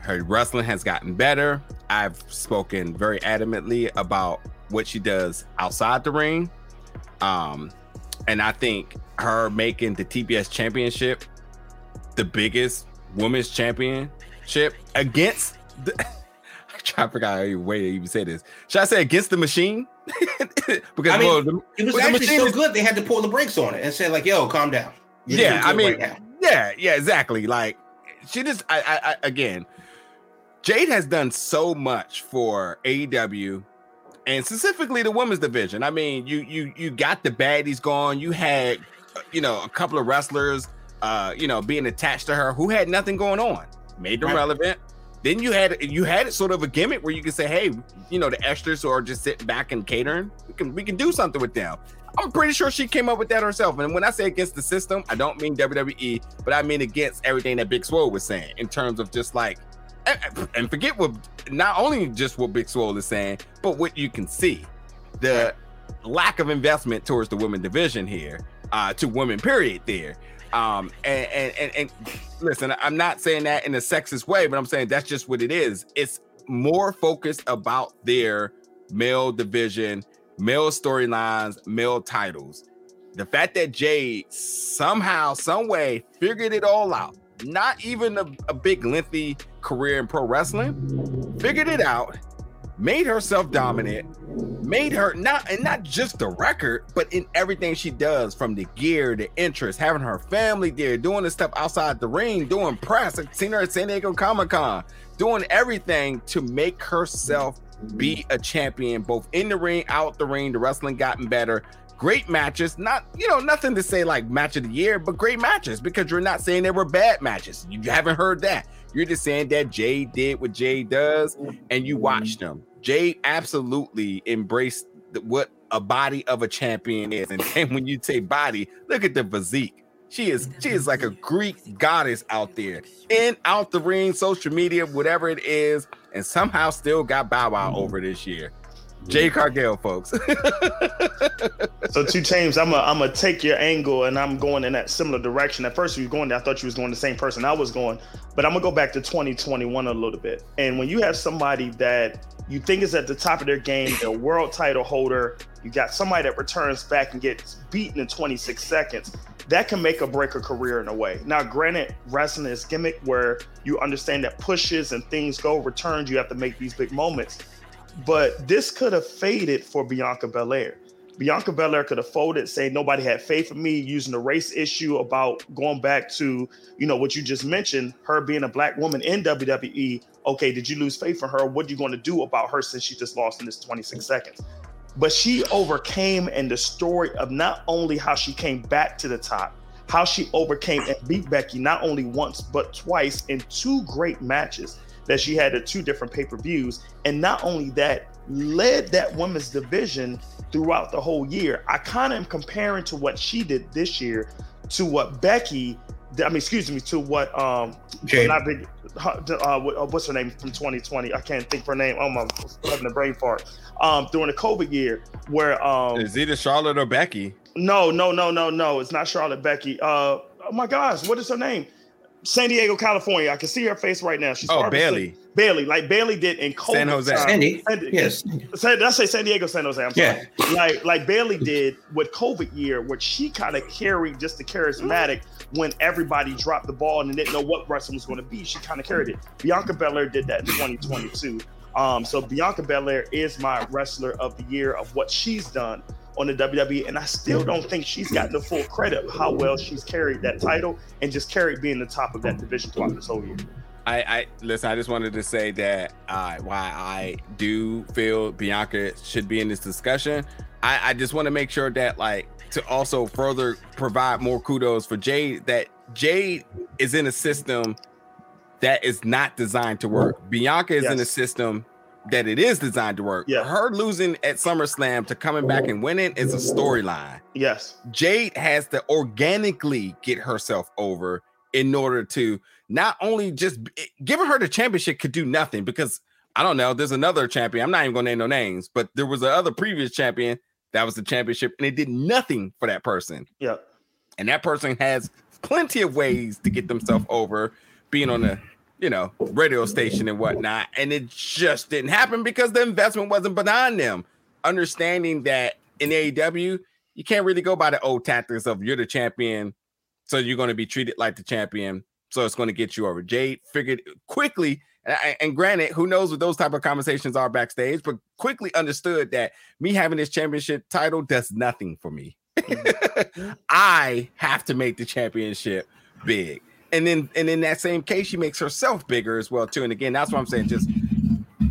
Her wrestling has gotten better. I've spoken very adamantly about what she does outside the ring. Um, and I think her making the TBS championship the biggest women's championship against the I try to figure out a way to even say this. Should I say against the machine? because I mean, well, the, it was actually so good they had to pull the brakes on it and say like, "Yo, calm down." You yeah, I mean, right yeah, yeah, exactly. Like she just, I, I, I, again, Jade has done so much for AEW and specifically the women's division. I mean, you you you got the baddies going. You had, you know, a couple of wrestlers, uh, you know, being attached to her who had nothing going on, made them right. relevant. Then you had you had it sort of a gimmick where you could say, hey, you know, the extras are just sitting back and catering. We can we can do something with them. I'm pretty sure she came up with that herself. And when I say against the system, I don't mean WWE, but I mean against everything that Big Swole was saying in terms of just like and forget what not only just what Big Swole is saying, but what you can see. The lack of investment towards the women division here, uh, to women, period, there. Um, and, and, and, and listen, I'm not saying that in a sexist way, but I'm saying that's just what it is. It's more focused about their male division, male storylines, male titles. The fact that Jade somehow, some way figured it all out, not even a, a big lengthy career in pro wrestling, figured it out, made herself dominant, made her not and not just the record, but in everything she does, from the gear, the interest, having her family there, doing the stuff outside the ring, doing press. I've seen her at San Diego Comic Con, doing everything to make herself be a champion, both in the ring, out the ring. The wrestling gotten better. Great matches, not you know nothing to say like match of the year, but great matches because you're not saying they were bad matches. You haven't heard that. You're just saying that Jay did what Jay does, and you watched them. Jay absolutely embraced what a body of a champion is. And then when you say body, look at the physique. She is she is like a Greek goddess out there, in out the ring, social media, whatever it is, and somehow still got Bow Wow mm-hmm. over this year. Jade Cargill, folks. so two teams. I'm gonna I'm gonna take your angle, and I'm going in that similar direction. At first, you were going there. I thought you was going the same person I was going, but I'm gonna go back to 2021 a little bit. And when you have somebody that you think is at the top of their game, a world title holder, you got somebody that returns back and gets beaten in 26 seconds. That can make or break a career in a way. Now, granted, wrestling is gimmick where you understand that pushes and things go, returns, you have to make these big moments but this could have faded for Bianca Belair. Bianca Belair could have folded, saying nobody had faith in me, using the race issue about going back to, you know, what you just mentioned, her being a black woman in WWE. Okay, did you lose faith in her? What are you going to do about her since she just lost in this 26 seconds? But she overcame, and the story of not only how she came back to the top, how she overcame and beat Becky not only once but twice in two great matches that she had at two different pay per views. And not only that, led that women's division throughout the whole year. I kind of am comparing to what she did this year to what Becky, I mean, excuse me, to what um, Jade. not big, uh, uh, what's her name from 2020? I can't think of her name. Oh my, having a brain fart. Um, during the COVID year, where um, is either Charlotte or Becky? No, no, no, no, no. It's not Charlotte Becky. Uh, oh my gosh, what is her name? San Diego, California. I can see her face right now. She's oh Bayley. Bayley, like Bayley did in COVID San Jose. Time. Sandy. yes. Did I say San Diego, San Jose? I'm sorry. Yeah. Like like Bayley did with COVID year, which she kind of carried just the charismatic when everybody dropped the ball and didn't know what wrestling was going to be. She kind of carried it. Bianca Belair did that in 2022. Um, so Bianca Belair is my wrestler of the year of what she's done on the WWE, and I still don't think she's gotten the full credit how well she's carried that title and just carried being the top of that division throughout this whole year. I, I listen. I just wanted to say that uh, why I do feel Bianca should be in this discussion. I, I just want to make sure that like to also further provide more kudos for Jade that Jade is in a system that is not designed to work. Bianca is yes. in a system that it is designed to work. Yeah. Her losing at SummerSlam to coming back uh-huh. and winning is a storyline. Yes. Jade has to organically get herself over in order to not only just eh, giving her the championship could do nothing because I don't know. There's another champion. I'm not even gonna name no names, but there was another previous champion that was the championship, and it did nothing for that person. Yep. And that person has plenty of ways to get themselves over, being on a you know radio station and whatnot, and it just didn't happen because the investment wasn't behind them. Understanding that in AEW, you can't really go by the old tactics of you're the champion, so you're going to be treated like the champion, so it's going to get you over. Jade figured quickly and, and granted, who knows what those type of conversations are backstage, but quickly understood that me having this championship title does nothing for me. Mm-hmm. I have to make the championship big. And then and in that same case, she makes herself bigger as well, too. And again, that's what I'm saying. Just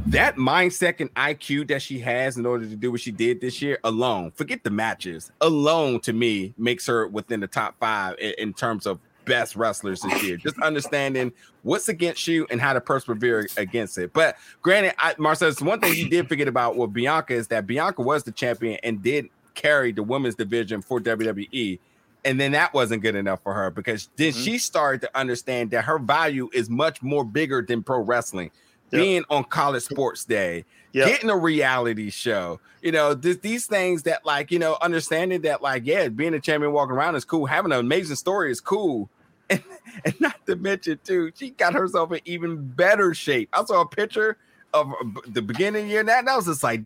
that mindset and IQ that she has in order to do what she did this year alone, forget the matches, alone to me makes her within the top five in, in terms of best wrestlers this year. Just understanding what's against you and how to persevere against it. But granted, I, Marcel, one thing you did forget about with Bianca is that Bianca was the champion and did carry the women's division for WWE. And then that wasn't good enough for her because then mm-hmm. she started to understand that her value is much more bigger than pro wrestling. Yep. Being on college sports day, yep. getting a reality show, you know, th- these things that, like, you know, understanding that, like, yeah, being a champion walking around is cool, having an amazing story is cool, and, and not to mention, too, she got herself in even better shape. I saw a picture of the beginning year. That that was just like,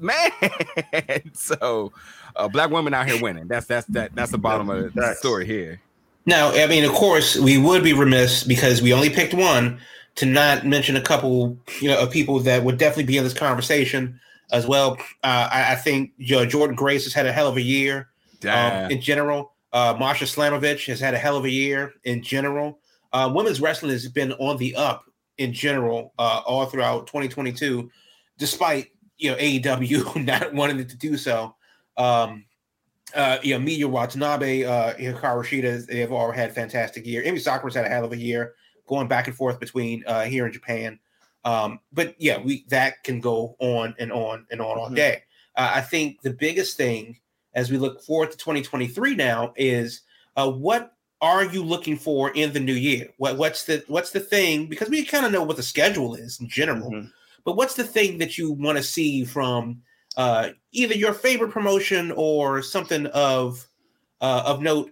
man. so, uh, black women out here winning. That's that's that that's the bottom of the story here. Now, I mean, of course, we would be remiss because we only picked one to not mention a couple, you know, of people that would definitely be in this conversation as well. Uh, I, I, think you know, Jordynne Grace has had a hell of a year um, in general. Uh, Masha Slamovich has had a hell of a year in general. Uh, women's wrestling has been on the up in general uh, all throughout 2022, despite you know AEW not wanting it to do so. Um, uh, you know, Miyu Watanabe, uh, Hikaru Shida, they have all had fantastic year. Emi Sakura's had a hell of a year, going back and forth between uh, here in Japan. Um, but yeah, we that can go on and on and on mm-hmm. all day. Uh, I think the biggest thing as we look forward to 2023 now is uh, what are you looking for in the new year? What what's the what's the thing? Because we kind of know what the schedule is in general, mm-hmm. But what's the thing that you want to see from uh, either your favorite promotion or something of uh, of note?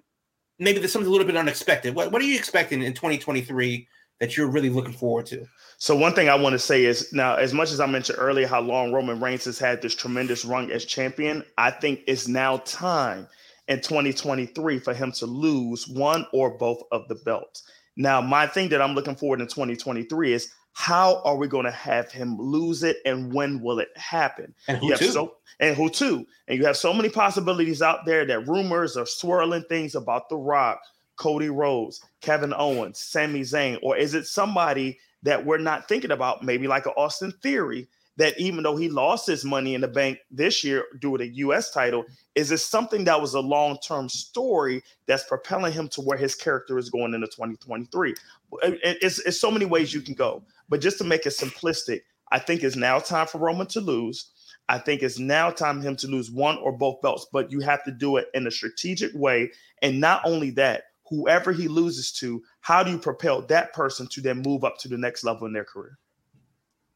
Maybe there's something a little bit unexpected. What what are you expecting in 2023 that you're really looking forward to? So one thing I want to say is now, as much as I mentioned earlier, how long Roman Reigns has had this tremendous run as champion, I think it's now time in 2023 for him to lose one or both of the belts. Now, my thing that I'm looking forward in 2023 is how are we going to have him lose it and when will it happen? And who too? So, and who too? And you have so many possibilities out there that rumors are swirling things about The Rock, Cody Rhodes, Kevin Owens, Sami Zayn, or is it somebody that we're not thinking about, maybe like an Austin Theory, that even though he lost his money in the bank this year due to the US title, is it something that was a long-term story that's propelling him to where his character is going into 2023? It's, it's so many ways you can go. But just to make it simplistic, I think it's now time for Roman to lose. I think it's now time for him to lose one or both belts, but you have to do it in a strategic way. And not only that, whoever he loses to, how do you propel that person to then move up to the next level in their career?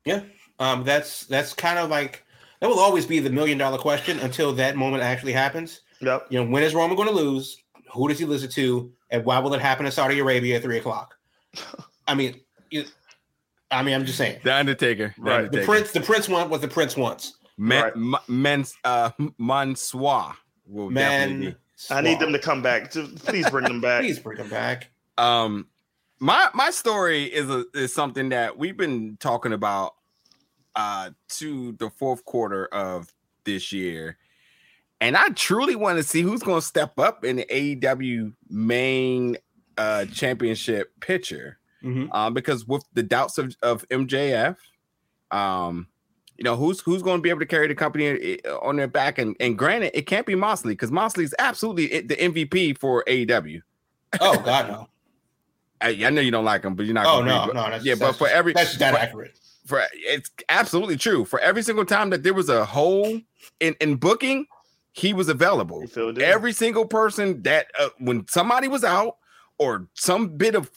Yeah, um, that's that's kind of like that will always be the million dollar question until that moment actually happens. Yep. You know, when is Roman going to lose? Who does he lose it to? And why will it happen in Saudi Arabia at three o'clock? I mean, it, I mean, I'm just saying. The Undertaker. The, right. Undertaker. the prince. The prince wants what the prince wants. Men, right. M- men's uh, Mansoor will Man, definitely be. I need them to come back. Please bring them back. Please bring them back. Um, my my story is a, is something that we've been talking about uh to the fourth quarter of this year. And I truly want to see who's going to step up in the AEW main uh championship picture. Mm-hmm. Um, because with the doubts of, of MJF, um, you know who's who's going to be able to carry the company eh, on their back and and granted it can't be Moxley because Moxley is absolutely the MVP for AEW. Oh God no. I, I, know you don't like him, but you're not. Oh no, no, that's, yeah, but for every that's that accurate. For it's absolutely true. For every single time that there was a hole in in booking, he was available. Every single person that uh, when somebody was out or some bit of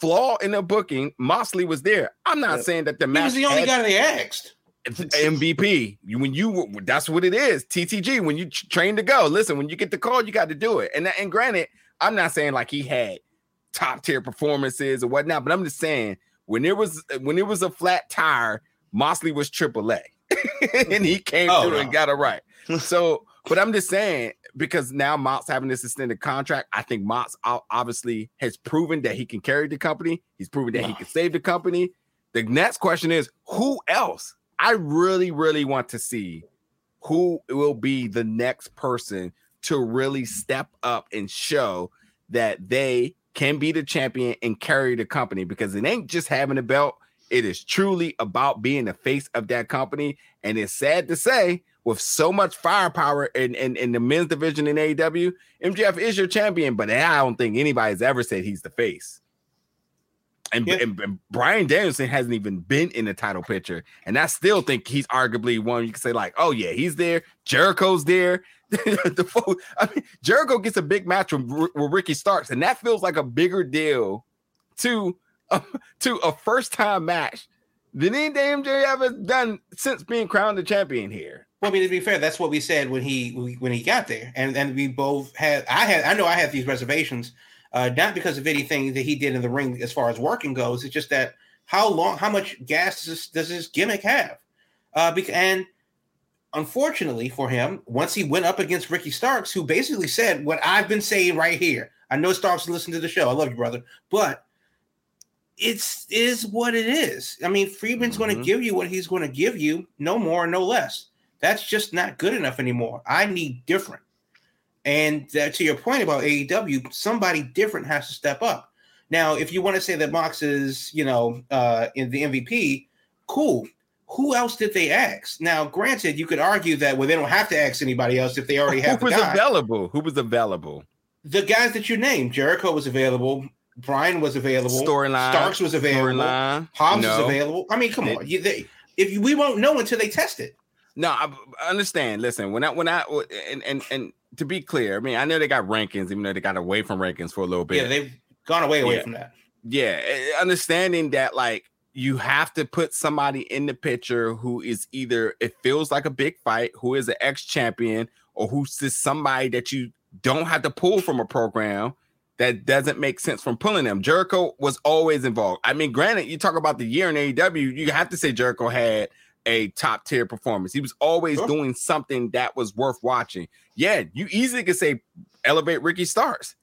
flaw in the booking, Moxley was there. I'm not saying that the match he was the only guy they asked. MVP. When you that's what it is. TTG. When you train to go, listen. When you get the call, you got to do it. And and granted, I'm not saying like he had top tier performances or whatnot, but I'm just saying when it was when it was a flat tire, Moxley was AAA, and he came oh, through no. and got it right. So, but I'm just saying because now Mox having this extended contract, I think Mox obviously has proven that he can carry the company. He's proven that he can save the company. The next question is who else? I really, really want to see who will be the next person to really step up and show that they can be the champion and carry the company because it ain't just having a belt. It is truly about being the face of that company. And it's sad to say, with so much firepower in, in, in the men's division in AEW, MJF is your champion, but I don't think anybody's ever said he's the face. And, yeah. and, and, Bryan Danielson hasn't even been in the title picture. And I still think he's arguably one you can say, like, oh, yeah, he's there. Jericho's there. the I mean, Jericho gets a big match with, with Ricky Starks, and that feels like a bigger deal to uh, to a first time match than any damn MJF has done since being crowned the champion here. Well, I mean, to be fair, that's what we said when he when he got there, and and we both had. I had. I know I had these reservations, uh, not because of anything that he did in the ring as far as working goes. It's just that how long, how much gas does this, does this gimmick have? Uh, because, and unfortunately for him, once he went up against Ricky Starks, who basically said what I've been saying right here. I know Starks listened to the show. I love you, brother, but it's is what it is. I mean, Friedman's mm-hmm. going to give you what he's going to give you, no more, no less. That's just not good enough anymore. I need different. And to your point about AEW, somebody different has to step up. Now, if you want to say that Mox is, you know, uh, in the MVP, cool who else did they ask? Now, granted, you could argue that well, they don't have to ask anybody else if they already have. Who was guy. available? Who was available? The guys that you named. Jericho was available. Bryan was available. Storyline. Starks was available. Storyline. Hobbs no. was available. I mean, come on. You, they, if you, we won't know until they test it. No, I, I understand. Listen, when I when I and and and to be clear, I mean, I know they got rankings, even though they got away from rankings for a little bit. Yeah, they've gone away away yeah. from that. Yeah, eh, understanding that, like you have to put somebody in the picture who is either it feels like a big fight, who is an ex champion, or who's just somebody that you don't have to pull from a program that doesn't make sense from pulling them. Jericho was always involved. I mean, granted, you talk about the year in AEW, you have to say Jericho had a top tier performance. He was always sure. doing something that was worth watching. Yeah, you easily could say elevate Ricky Starks.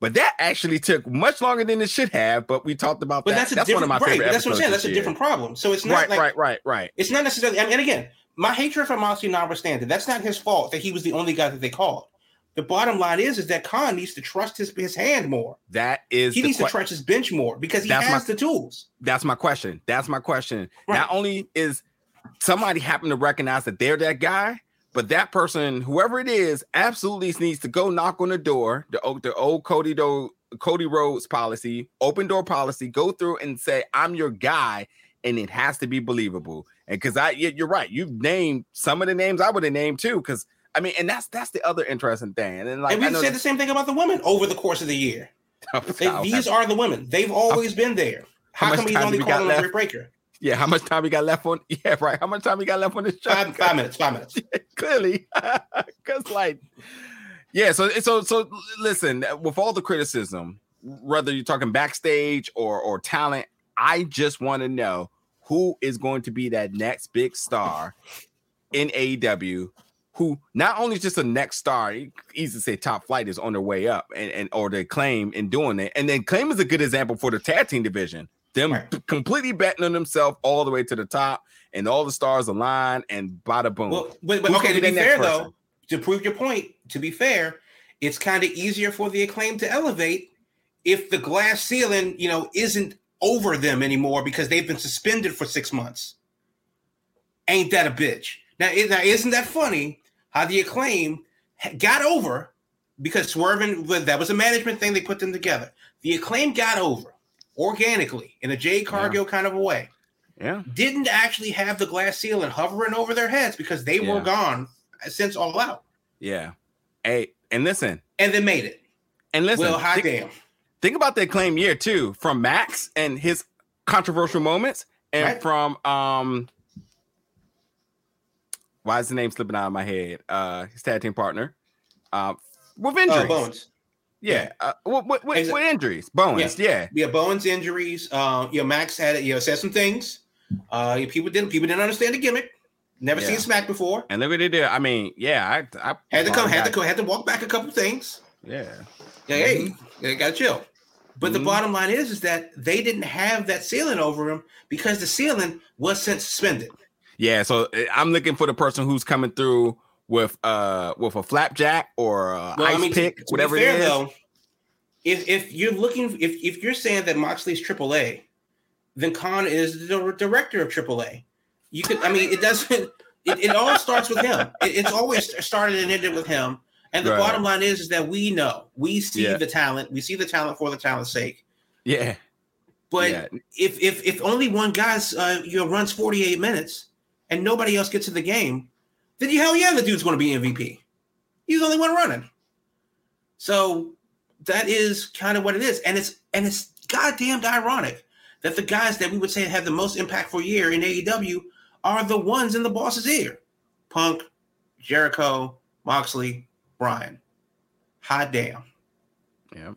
But that actually took much longer than it should have. But we talked about but that. That's, that's one of my right, favorite. That's what I'm saying. That's a different problem. So it's not right, like, right, right, right. It's not necessarily. i And again, my hatred for Moxley notwithstanding, that's not his fault that he was the only guy that they called. The bottom line is, is that Khan needs to trust his, his hand more. That is, he needs que- to trust his bench more because he that's has my, the tools. That's my question. That's my question. Right. Not only is somebody happen to recognize that they're that guy, but that person, whoever it is, absolutely needs to go knock on the door, the, the old Cody Do Cody Rhodes policy, open door policy, go through and say, I'm your guy, and it has to be believable. And because I, you're right, you've named some of the names I would have named too. Because I mean, and that's that's the other interesting thing. And then like, and we said the same thing about the women over the course of the year. they, these are the women. They've always been there. How, how come he's only calling them a breaker? Yeah, how much time we got left on? Yeah, right. How much time we got left on this show? Five, five minutes. Five minutes. clearly, because like yeah, so so so listen, with all the criticism, whether you're talking backstage or or talent, I just want to know who is going to be that next big star in AEW who not only is just a next star, easy to say top flight is on their way up and, and or they claim in doing it. And then claim is a good example for the tag team division. Them right. completely betting on themselves all the way to the top and all the stars align and bada boom. Well, but, but okay, to be fair person? though, to prove your point, to be fair, it's kind of easier for the Acclaimed to elevate if the glass ceiling, you know, isn't over them anymore because they've been suspended for six months. Ain't that a bitch? Now, now isn't that funny how the Acclaimed got over because swerving that was a management thing they put them together. The Acclaimed got over organically in a Jade Cargill yeah. kind of a way. Yeah. didn't actually have the glass ceiling hovering over their heads because they Yeah. were gone since All Out, Yeah. Hey, and listen, and they made it. and listen. well, hot think, damn. think about the claim year too, from Max and his controversial moments, and Right. from um. Why is the name slipping out of my head? Uh, his tag team partner, uh, with injuries. Oh, Bowens. Yeah, uh, with, with, with, Exa- injuries, Bowens. Yeah. Yeah, Bowens' injuries. Uh, you know, Max had you know said some things. Uh, people didn't people didn't understand the gimmick. Never Yeah. seen Smack before. and look what they did. I mean, yeah, I, I Had to come, had to go. go, had to walk back a couple things. Yeah, Yeah, hey, you gotta chill. But the Mhm. bottom line is, is that they didn't have that ceiling over him because the ceiling was since suspended. yeah. So uh, I'm looking for the person who's coming through with uh with a flapjack or a Well, ice I mean, pick, to, to whatever fair, it is. though, if if you're looking, if if you're saying that Moxley's AAA, then Khan is the director of AAA. You could, I mean, it doesn't. It, it all starts with him. It, it's always started and ended with him. And the Right. bottom line is, is that we know, we see Yeah. the talent, we see the talent for the talent's sake. Yeah, But yeah, if if if only one guy's uh, you know runs 48 minutes and nobody else gets in the game, then you hell yeah, the dude's going to be MVP. He's the only one running. So that is kind of what it is, and it's and it's goddamn ironic that the guys that we would say have the most impactful year in AEW are the ones in the boss's ear: Punk, Jericho, Moxley, Bryan. Hot damn. yeah,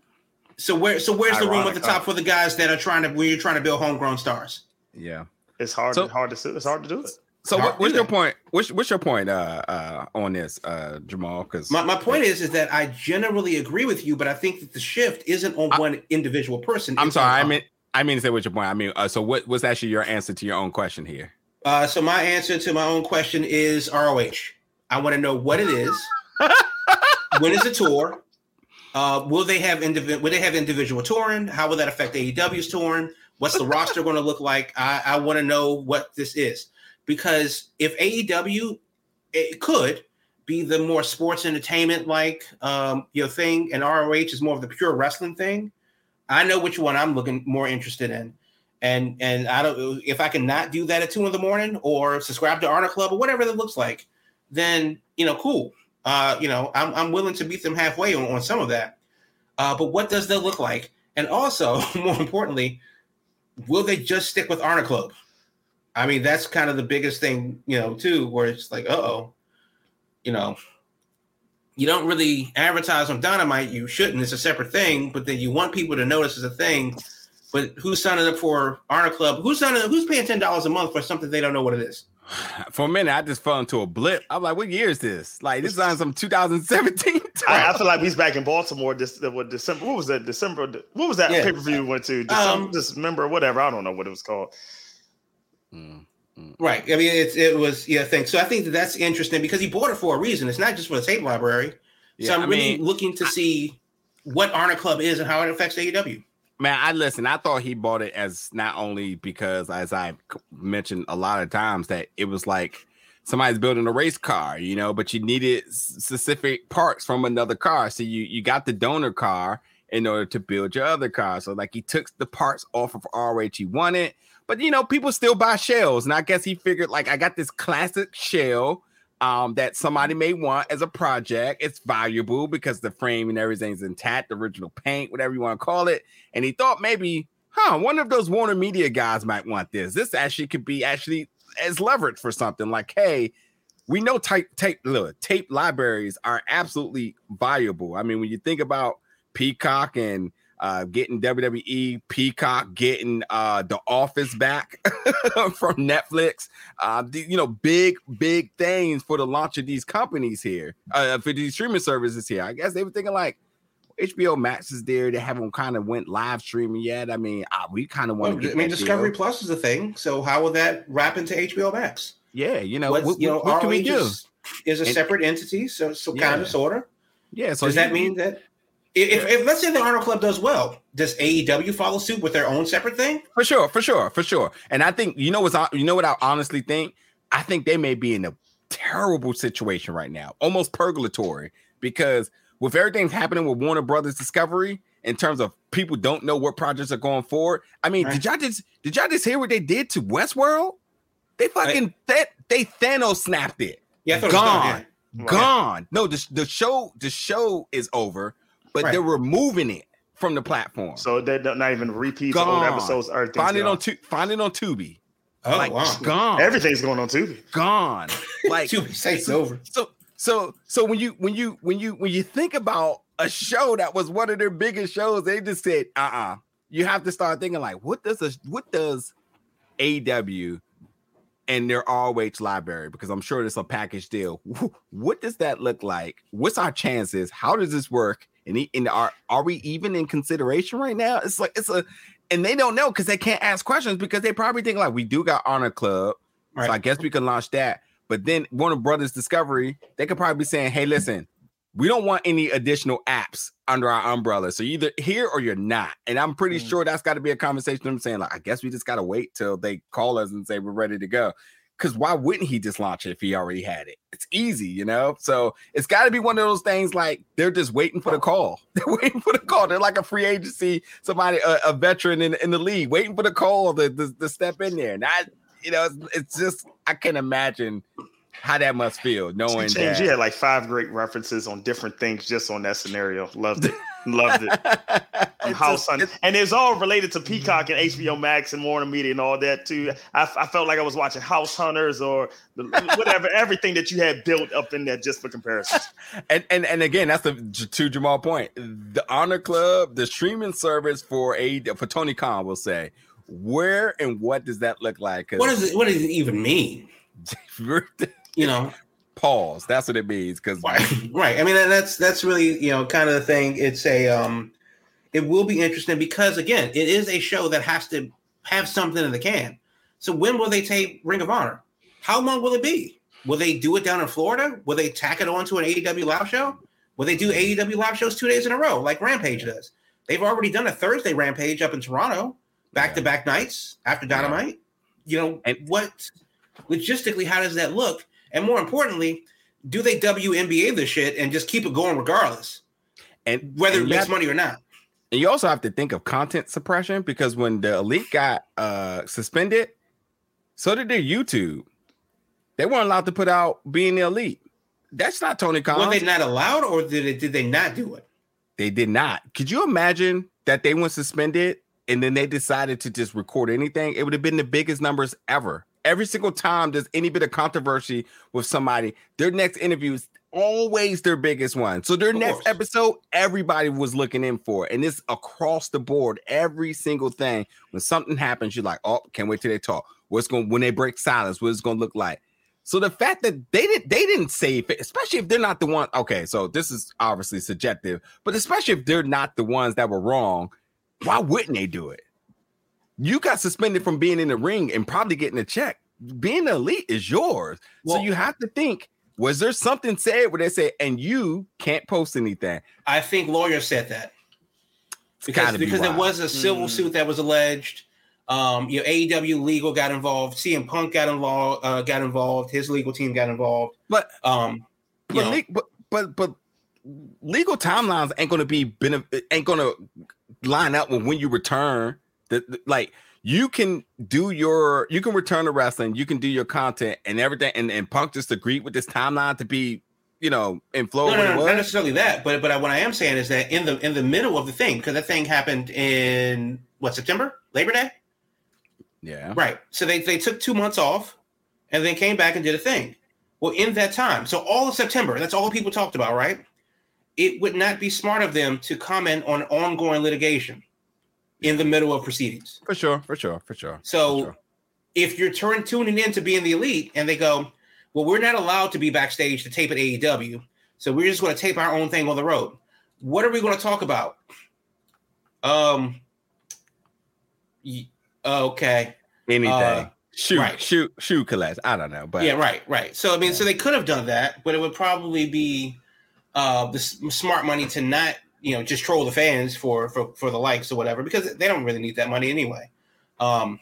So where so where's the room at the top for the guys that are trying to where you're trying to build homegrown stars? yeah. It's hard. So- hard to. It's hard to do it. So what, what's your point? What's, what's your point uh uh on this uh Jamal? Because My, my point is is that I generally agree with you, but I think that the shift isn't on I- one individual person. I'm sorry, I mean I mean to say what's your point. I mean, uh, so what what's actually your answer to your own question here? Uh, so my answer to my own question is ROH. I want to know what it is. when is the tour? Uh, will they have individual? Will they have individual touring? How will that affect AEW's touring? What's the roster going to look like? I, I want to know what this is because if AEW it could be the more sports entertainment like um, you know thing, and ROH is more of the pure wrestling thing. I know which one I'm looking more interested in and and I don't if I can not do that at two in the morning or subscribe to Honor Club or whatever that looks like, then you know, cool. Uh, you know, I'm I'm willing to meet them halfway on, on some of that. Uh, but what does that look like? And also, more importantly, will they just stick with Honor Club? I mean, that's kind of the biggest thing, you know, too, where it's like, uh oh, you know, you don't really advertise on Dynamite. You shouldn't. It's a separate thing, but then you want people to notice it's a thing. But who's signing up for Honor Club? Who's signing? Who's paying ten dollars a month for something they don't know what it is? For a minute, I just fell into a blip. I'm like, what year is this? Like, this is on some 2017. I, I feel like he's back in Baltimore. This what December? What was that? December? What was that Yeah. pay per view we went to? December, Um, December, whatever. I don't know what it was called. Mm, mm. Right. I mean, it's it was yeah thing. So I think that that's interesting because he bought it for a reason. It's not just for the tape library. Yeah, so I'm I really mean, looking to see what Honor Club is and how it affects AEW. Man, I listen. I thought he bought it as not only because, as I mentioned a lot of times, that it was like somebody's building a race car, you know, but you needed specific parts from another car. So you you got the donor car in order to build your other car. So like he took the parts off of RH he wanted, but you know, people still buy shells, and I guess he figured like I got this classic shell. Um, that somebody may want as a project. It's valuable because the frame and everything's intact, the original paint, whatever you want to call it and he thought maybe, huh, one of those Warner Media guys might want this. This actually could be actually as leverage for something like, hey, we know tape tape look, tape libraries are absolutely valuable. I mean, when you think about Peacock and uh, getting WWE, Peacock getting uh, The Office back from Netflix, uh, the, you know, big big things for the launch of these companies here, uh, for these streaming services here. I guess they were thinking like, HBO Max is there. They haven't kind of went live streaming yet. I mean, uh, we kind of want Well, to. I mean, Discovery Plus is a thing. So how will that wrap into HBO Max? Yeah, you know, What's- what, you know, what can we do? Is, is a And- separate entity. So so Yeah. kind of sort of. Yeah, so does that mean that if, if, if let's say the Honor Club does well, does AEW follow suit with their own separate thing? for sure, for sure, for sure? And I think you know what's you know what I honestly think. I think they may be in a terrible situation right now, almost purgatory, because with everything happening with Warner Brothers Discovery, in terms of people don't know what projects are going forward. I mean, right. did y'all just did y'all just hear what they did to Westworld? They fucking right. they, they Thanos snapped it. Yeah, gone, yeah. gone. No, the, the show the show is over, but right. they're removing it from the platform. So they're not even repeats old episodes. Find it on tu- find it on Tubi. Oh like, wow, gone. Everything's going on Tubi. Gone. Like Tubi takes so, over. So so so when you when you when you when you think about a show that was one of their biggest shows, they just said, uh uh-uh. uh You have to start thinking like, what does a what does AEW and their ROH library, because I'm sure it's a package deal. What does that look like? What's our chances? How does this work? And, and are are we even in consideration right now? It's like it's a and they don't know because they can't ask questions because they probably think like we do got Honor Club, right. so I guess we can launch that. But then Warner Brothers Discovery, they could probably be saying, "Hey, listen, we don't want any additional apps under our umbrella. So either here or you're not." And I'm pretty mm. sure that's got to be a conversation. I'm saying like, I guess we just got to wait till they call us and say we're ready to go. Because why wouldn't he just launch it if he already had it? It's easy, you know. So it's got to be one of those things like they're just waiting for the call. They're waiting for the call. They're like a free agency, somebody, a, a veteran in, in the league, waiting for the call to, to, to step in there. And I, you know, it's, it's just I can imagine how that must feel knowing James, that. You had like five great references on different things just on that scenario. Loved it. Loved it. House Hunters. And it's all related to Peacock and mm-hmm. HBO Max and Warner Media and all that too. I, I felt like I was watching House Hunters or the, whatever, everything that you had built up in there just for comparison. and, and and again, that's the to Jamal point. The Honor Club, the streaming service for a for Tony Khan will say, where and what does that look like? What does it what does it even mean? You know. Pause. That's what it means because right. I mean that's that's really you know kind of the thing. It's a um it will be interesting because again it is a show that has to have something in the can. So when will they take ring of honor? How long will it be? Will they do it down in florida? Will they tack it on to an aew live show? Will they do aew live shows two days in a row like rampage does? They've already done a thursday rampage up in toronto back to back nights after dynamite. Yeah. you know and what logistically how does that look and more importantly, do they WNBA this shit and just keep it going regardless? And whether and it makes have, money or not. And you also have to think of content suppression because when the elite got uh suspended, so did their YouTube. They weren't allowed to put out being the elite. That's not Tony Khan. Were they not allowed, or did it, did they not do it? They did not. Could you imagine that they went suspended and then they decided to just record anything? It would have been the biggest numbers ever every single time there's any bit of controversy with somebody, their next interview is always their biggest one. So their next episode, everybody was looking in for it. And it's across the board, every single thing. When something happens, you're like, oh, can't wait till they talk. What's going when they break silence, what it's gonna look like. So the fact that they didn't they didn't say it, especially if they're not the one. Okay, so this is obviously subjective, but especially if they're not the ones that were wrong, why wouldn't they do it? You got suspended from being in the ring and probably getting a check. Being elite is yours. Well, so you have to think, was there something said where they say, and you can't post anything? I think lawyers said that. Because, be because there was a civil mm. suit that was alleged. Um, you know, AEW legal got involved, CM Punk got involved, uh, got involved, his legal team got involved. But um, but, le- but but but legal timelines ain't gonna be benef- ain't gonna line up with when you return the, the, like you can do your you can return to wrestling, you can do your content and everything, and, and Punk just agreed with this timeline to be you know in flow. No, no, no not necessarily that, but but what I am saying is that in the in the middle of the thing, because that thing happened in what September, Labor Day. Yeah. Right. So they they took two months off, and then came back and did a thing. Well, in that time, so all of September, that's all people talked about, right? It would not be smart of them to comment on ongoing litigation in the middle of proceedings. For sure, for sure, for sure. So for sure. if you're turn, tuning in to Being the Elite and they go, well, we're not allowed to be backstage to tape at AEW. So we're just going to tape our own thing on the road. What are we going to talk about? Um, okay. Anything. Uh, shoot, right. shoot, shoot, collapse. I don't know, but yeah, right, right. So I mean, yeah. so they could have done that, but it would probably be uh the smart money to not you know just troll the fans for for for the likes or whatever because they don't really need that money anyway. Um,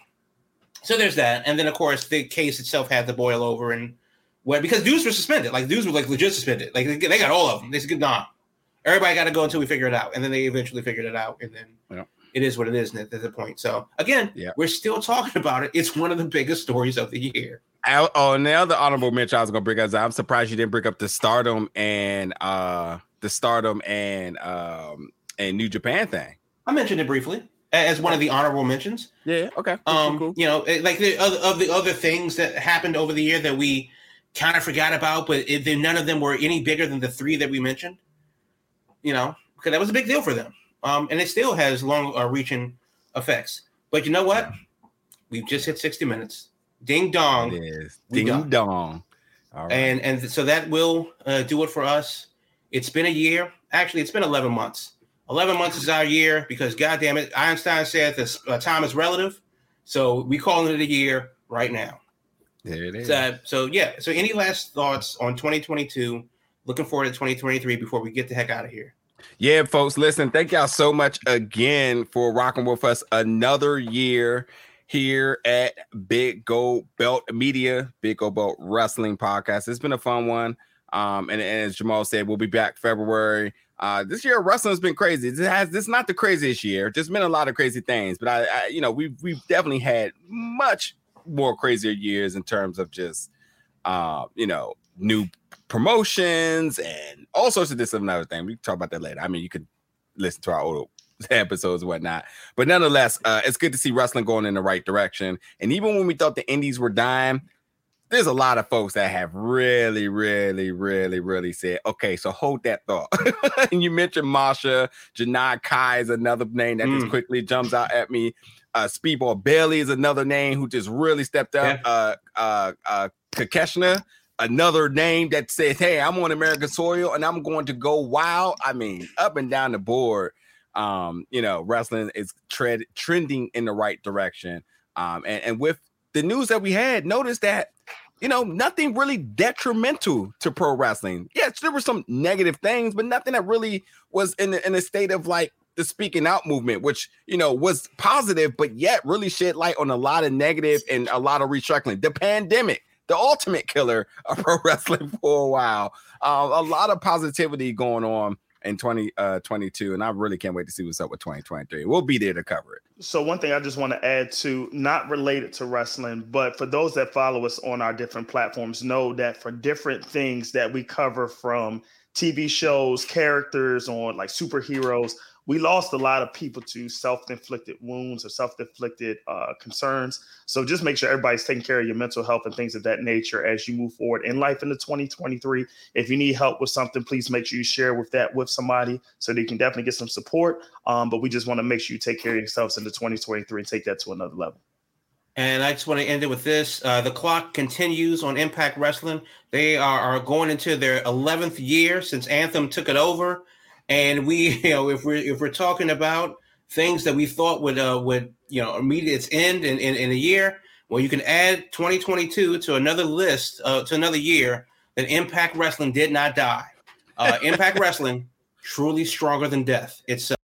so there's that, and then of course the case itself had to boil over and where because dudes were suspended, like dudes were like legit suspended, like they got all of them. They said, "Nah, everybody got to go until we figure it out, and then they eventually figured it out, and then Yeah. it is what it is at the point. So again, Yeah. we're still talking about it. It's one of the biggest stories of the year. Oh, and the other honorable mention I was gonna bring up. I'm surprised you didn't bring up the Stardom and uh the Stardom and um and New Japan thing. I mentioned it briefly as one of the honorable mentions. Yeah. Okay. Cool, Um, cool, cool. you know, like the other of the other things that happened over the year that we kind of forgot about, but it, then none of them were any bigger than the three that we mentioned. You know, because that was a big deal for them, um, and it still has long uh, reaching effects. But you know what? We've just hit sixty minutes. Ding dong. It is we ding done. dong. All right. and and so that will uh, do it for us. It's been a year. Actually, it's been eleven months. Eleven months is our year because, God damn it, Einstein said this uh, time is relative. So we call it a year right now. there it is. So, so yeah. So any last thoughts on 2022? Looking forward to 2023 before we get the heck out of here. Yeah, folks, listen, thank y'all so much again for rocking with us another year here at Big Gold Belt Media, Big Gold Belt Wrestling Podcast. It's been a fun one. Um, and, and as Jamal said, we'll be back February. Uh, this year wrestling has been crazy. This has this is not the craziest year. There's been a lot of crazy things, but I, I you know, we've we've definitely had much more crazier years in terms of just uh, you know, new promotions and all sorts of this and another thing. We can talk about that later. I mean, you could listen to our old episodes and whatnot. But nonetheless, uh, it's good to see wrestling going in the right direction. And even when we thought the indies were dying, there's a lot of folks that have really, really, really, really said, okay, so hold that thought. and you mentioned Masha, Janai Kai is another name that just Mm. quickly jumps out at me. Uh, Speedball Bailey is another name who just really stepped up. Uh, uh, uh, Kakeshna, another name that says, hey, I'm on American soil and I'm going to go wild. I mean, up and down the board, um, you know, wrestling is tread trending in the right direction. Um, and, and with the news that we had, notice that you know, nothing really detrimental to pro wrestling. Yes, there were some negative things, but nothing that really was in in a state of like the speaking out movement, which you know was positive, but yet really shed light on a lot of negative and a lot of restructuring. The pandemic, the ultimate killer of pro wrestling for a while. Uh, a lot of positivity going on in 2022, uh, and I really can't wait to see what's up with 2023. We'll be there to cover it. So one thing I just want to add to, not related to wrestling, but for those that follow us on our different platforms, know that for different things that we cover from TV shows, characters on like superheroes, we lost a lot of people to self-inflicted wounds or self-inflicted uh, concerns. So just make sure everybody's taking care of your mental health and things of that nature as you move forward in life into 2023. If you need help with something, please make sure you share with that with somebody so they can definitely get some support. Um, but we just want to make sure you take care of yourselves into 2023 and take that to another level. And I just want to end it with this. Uh, the clock continues on Impact Wrestling. They are, are going into their 11th year since Anthem took it over. And we, you know, if we're if we're talking about things that we thought would uh would you know immediate its end in, in, in a year, well, you can add 2022 to another list uh, to another year that Impact Wrestling did not die. Uh, Impact Wrestling truly stronger than death. It's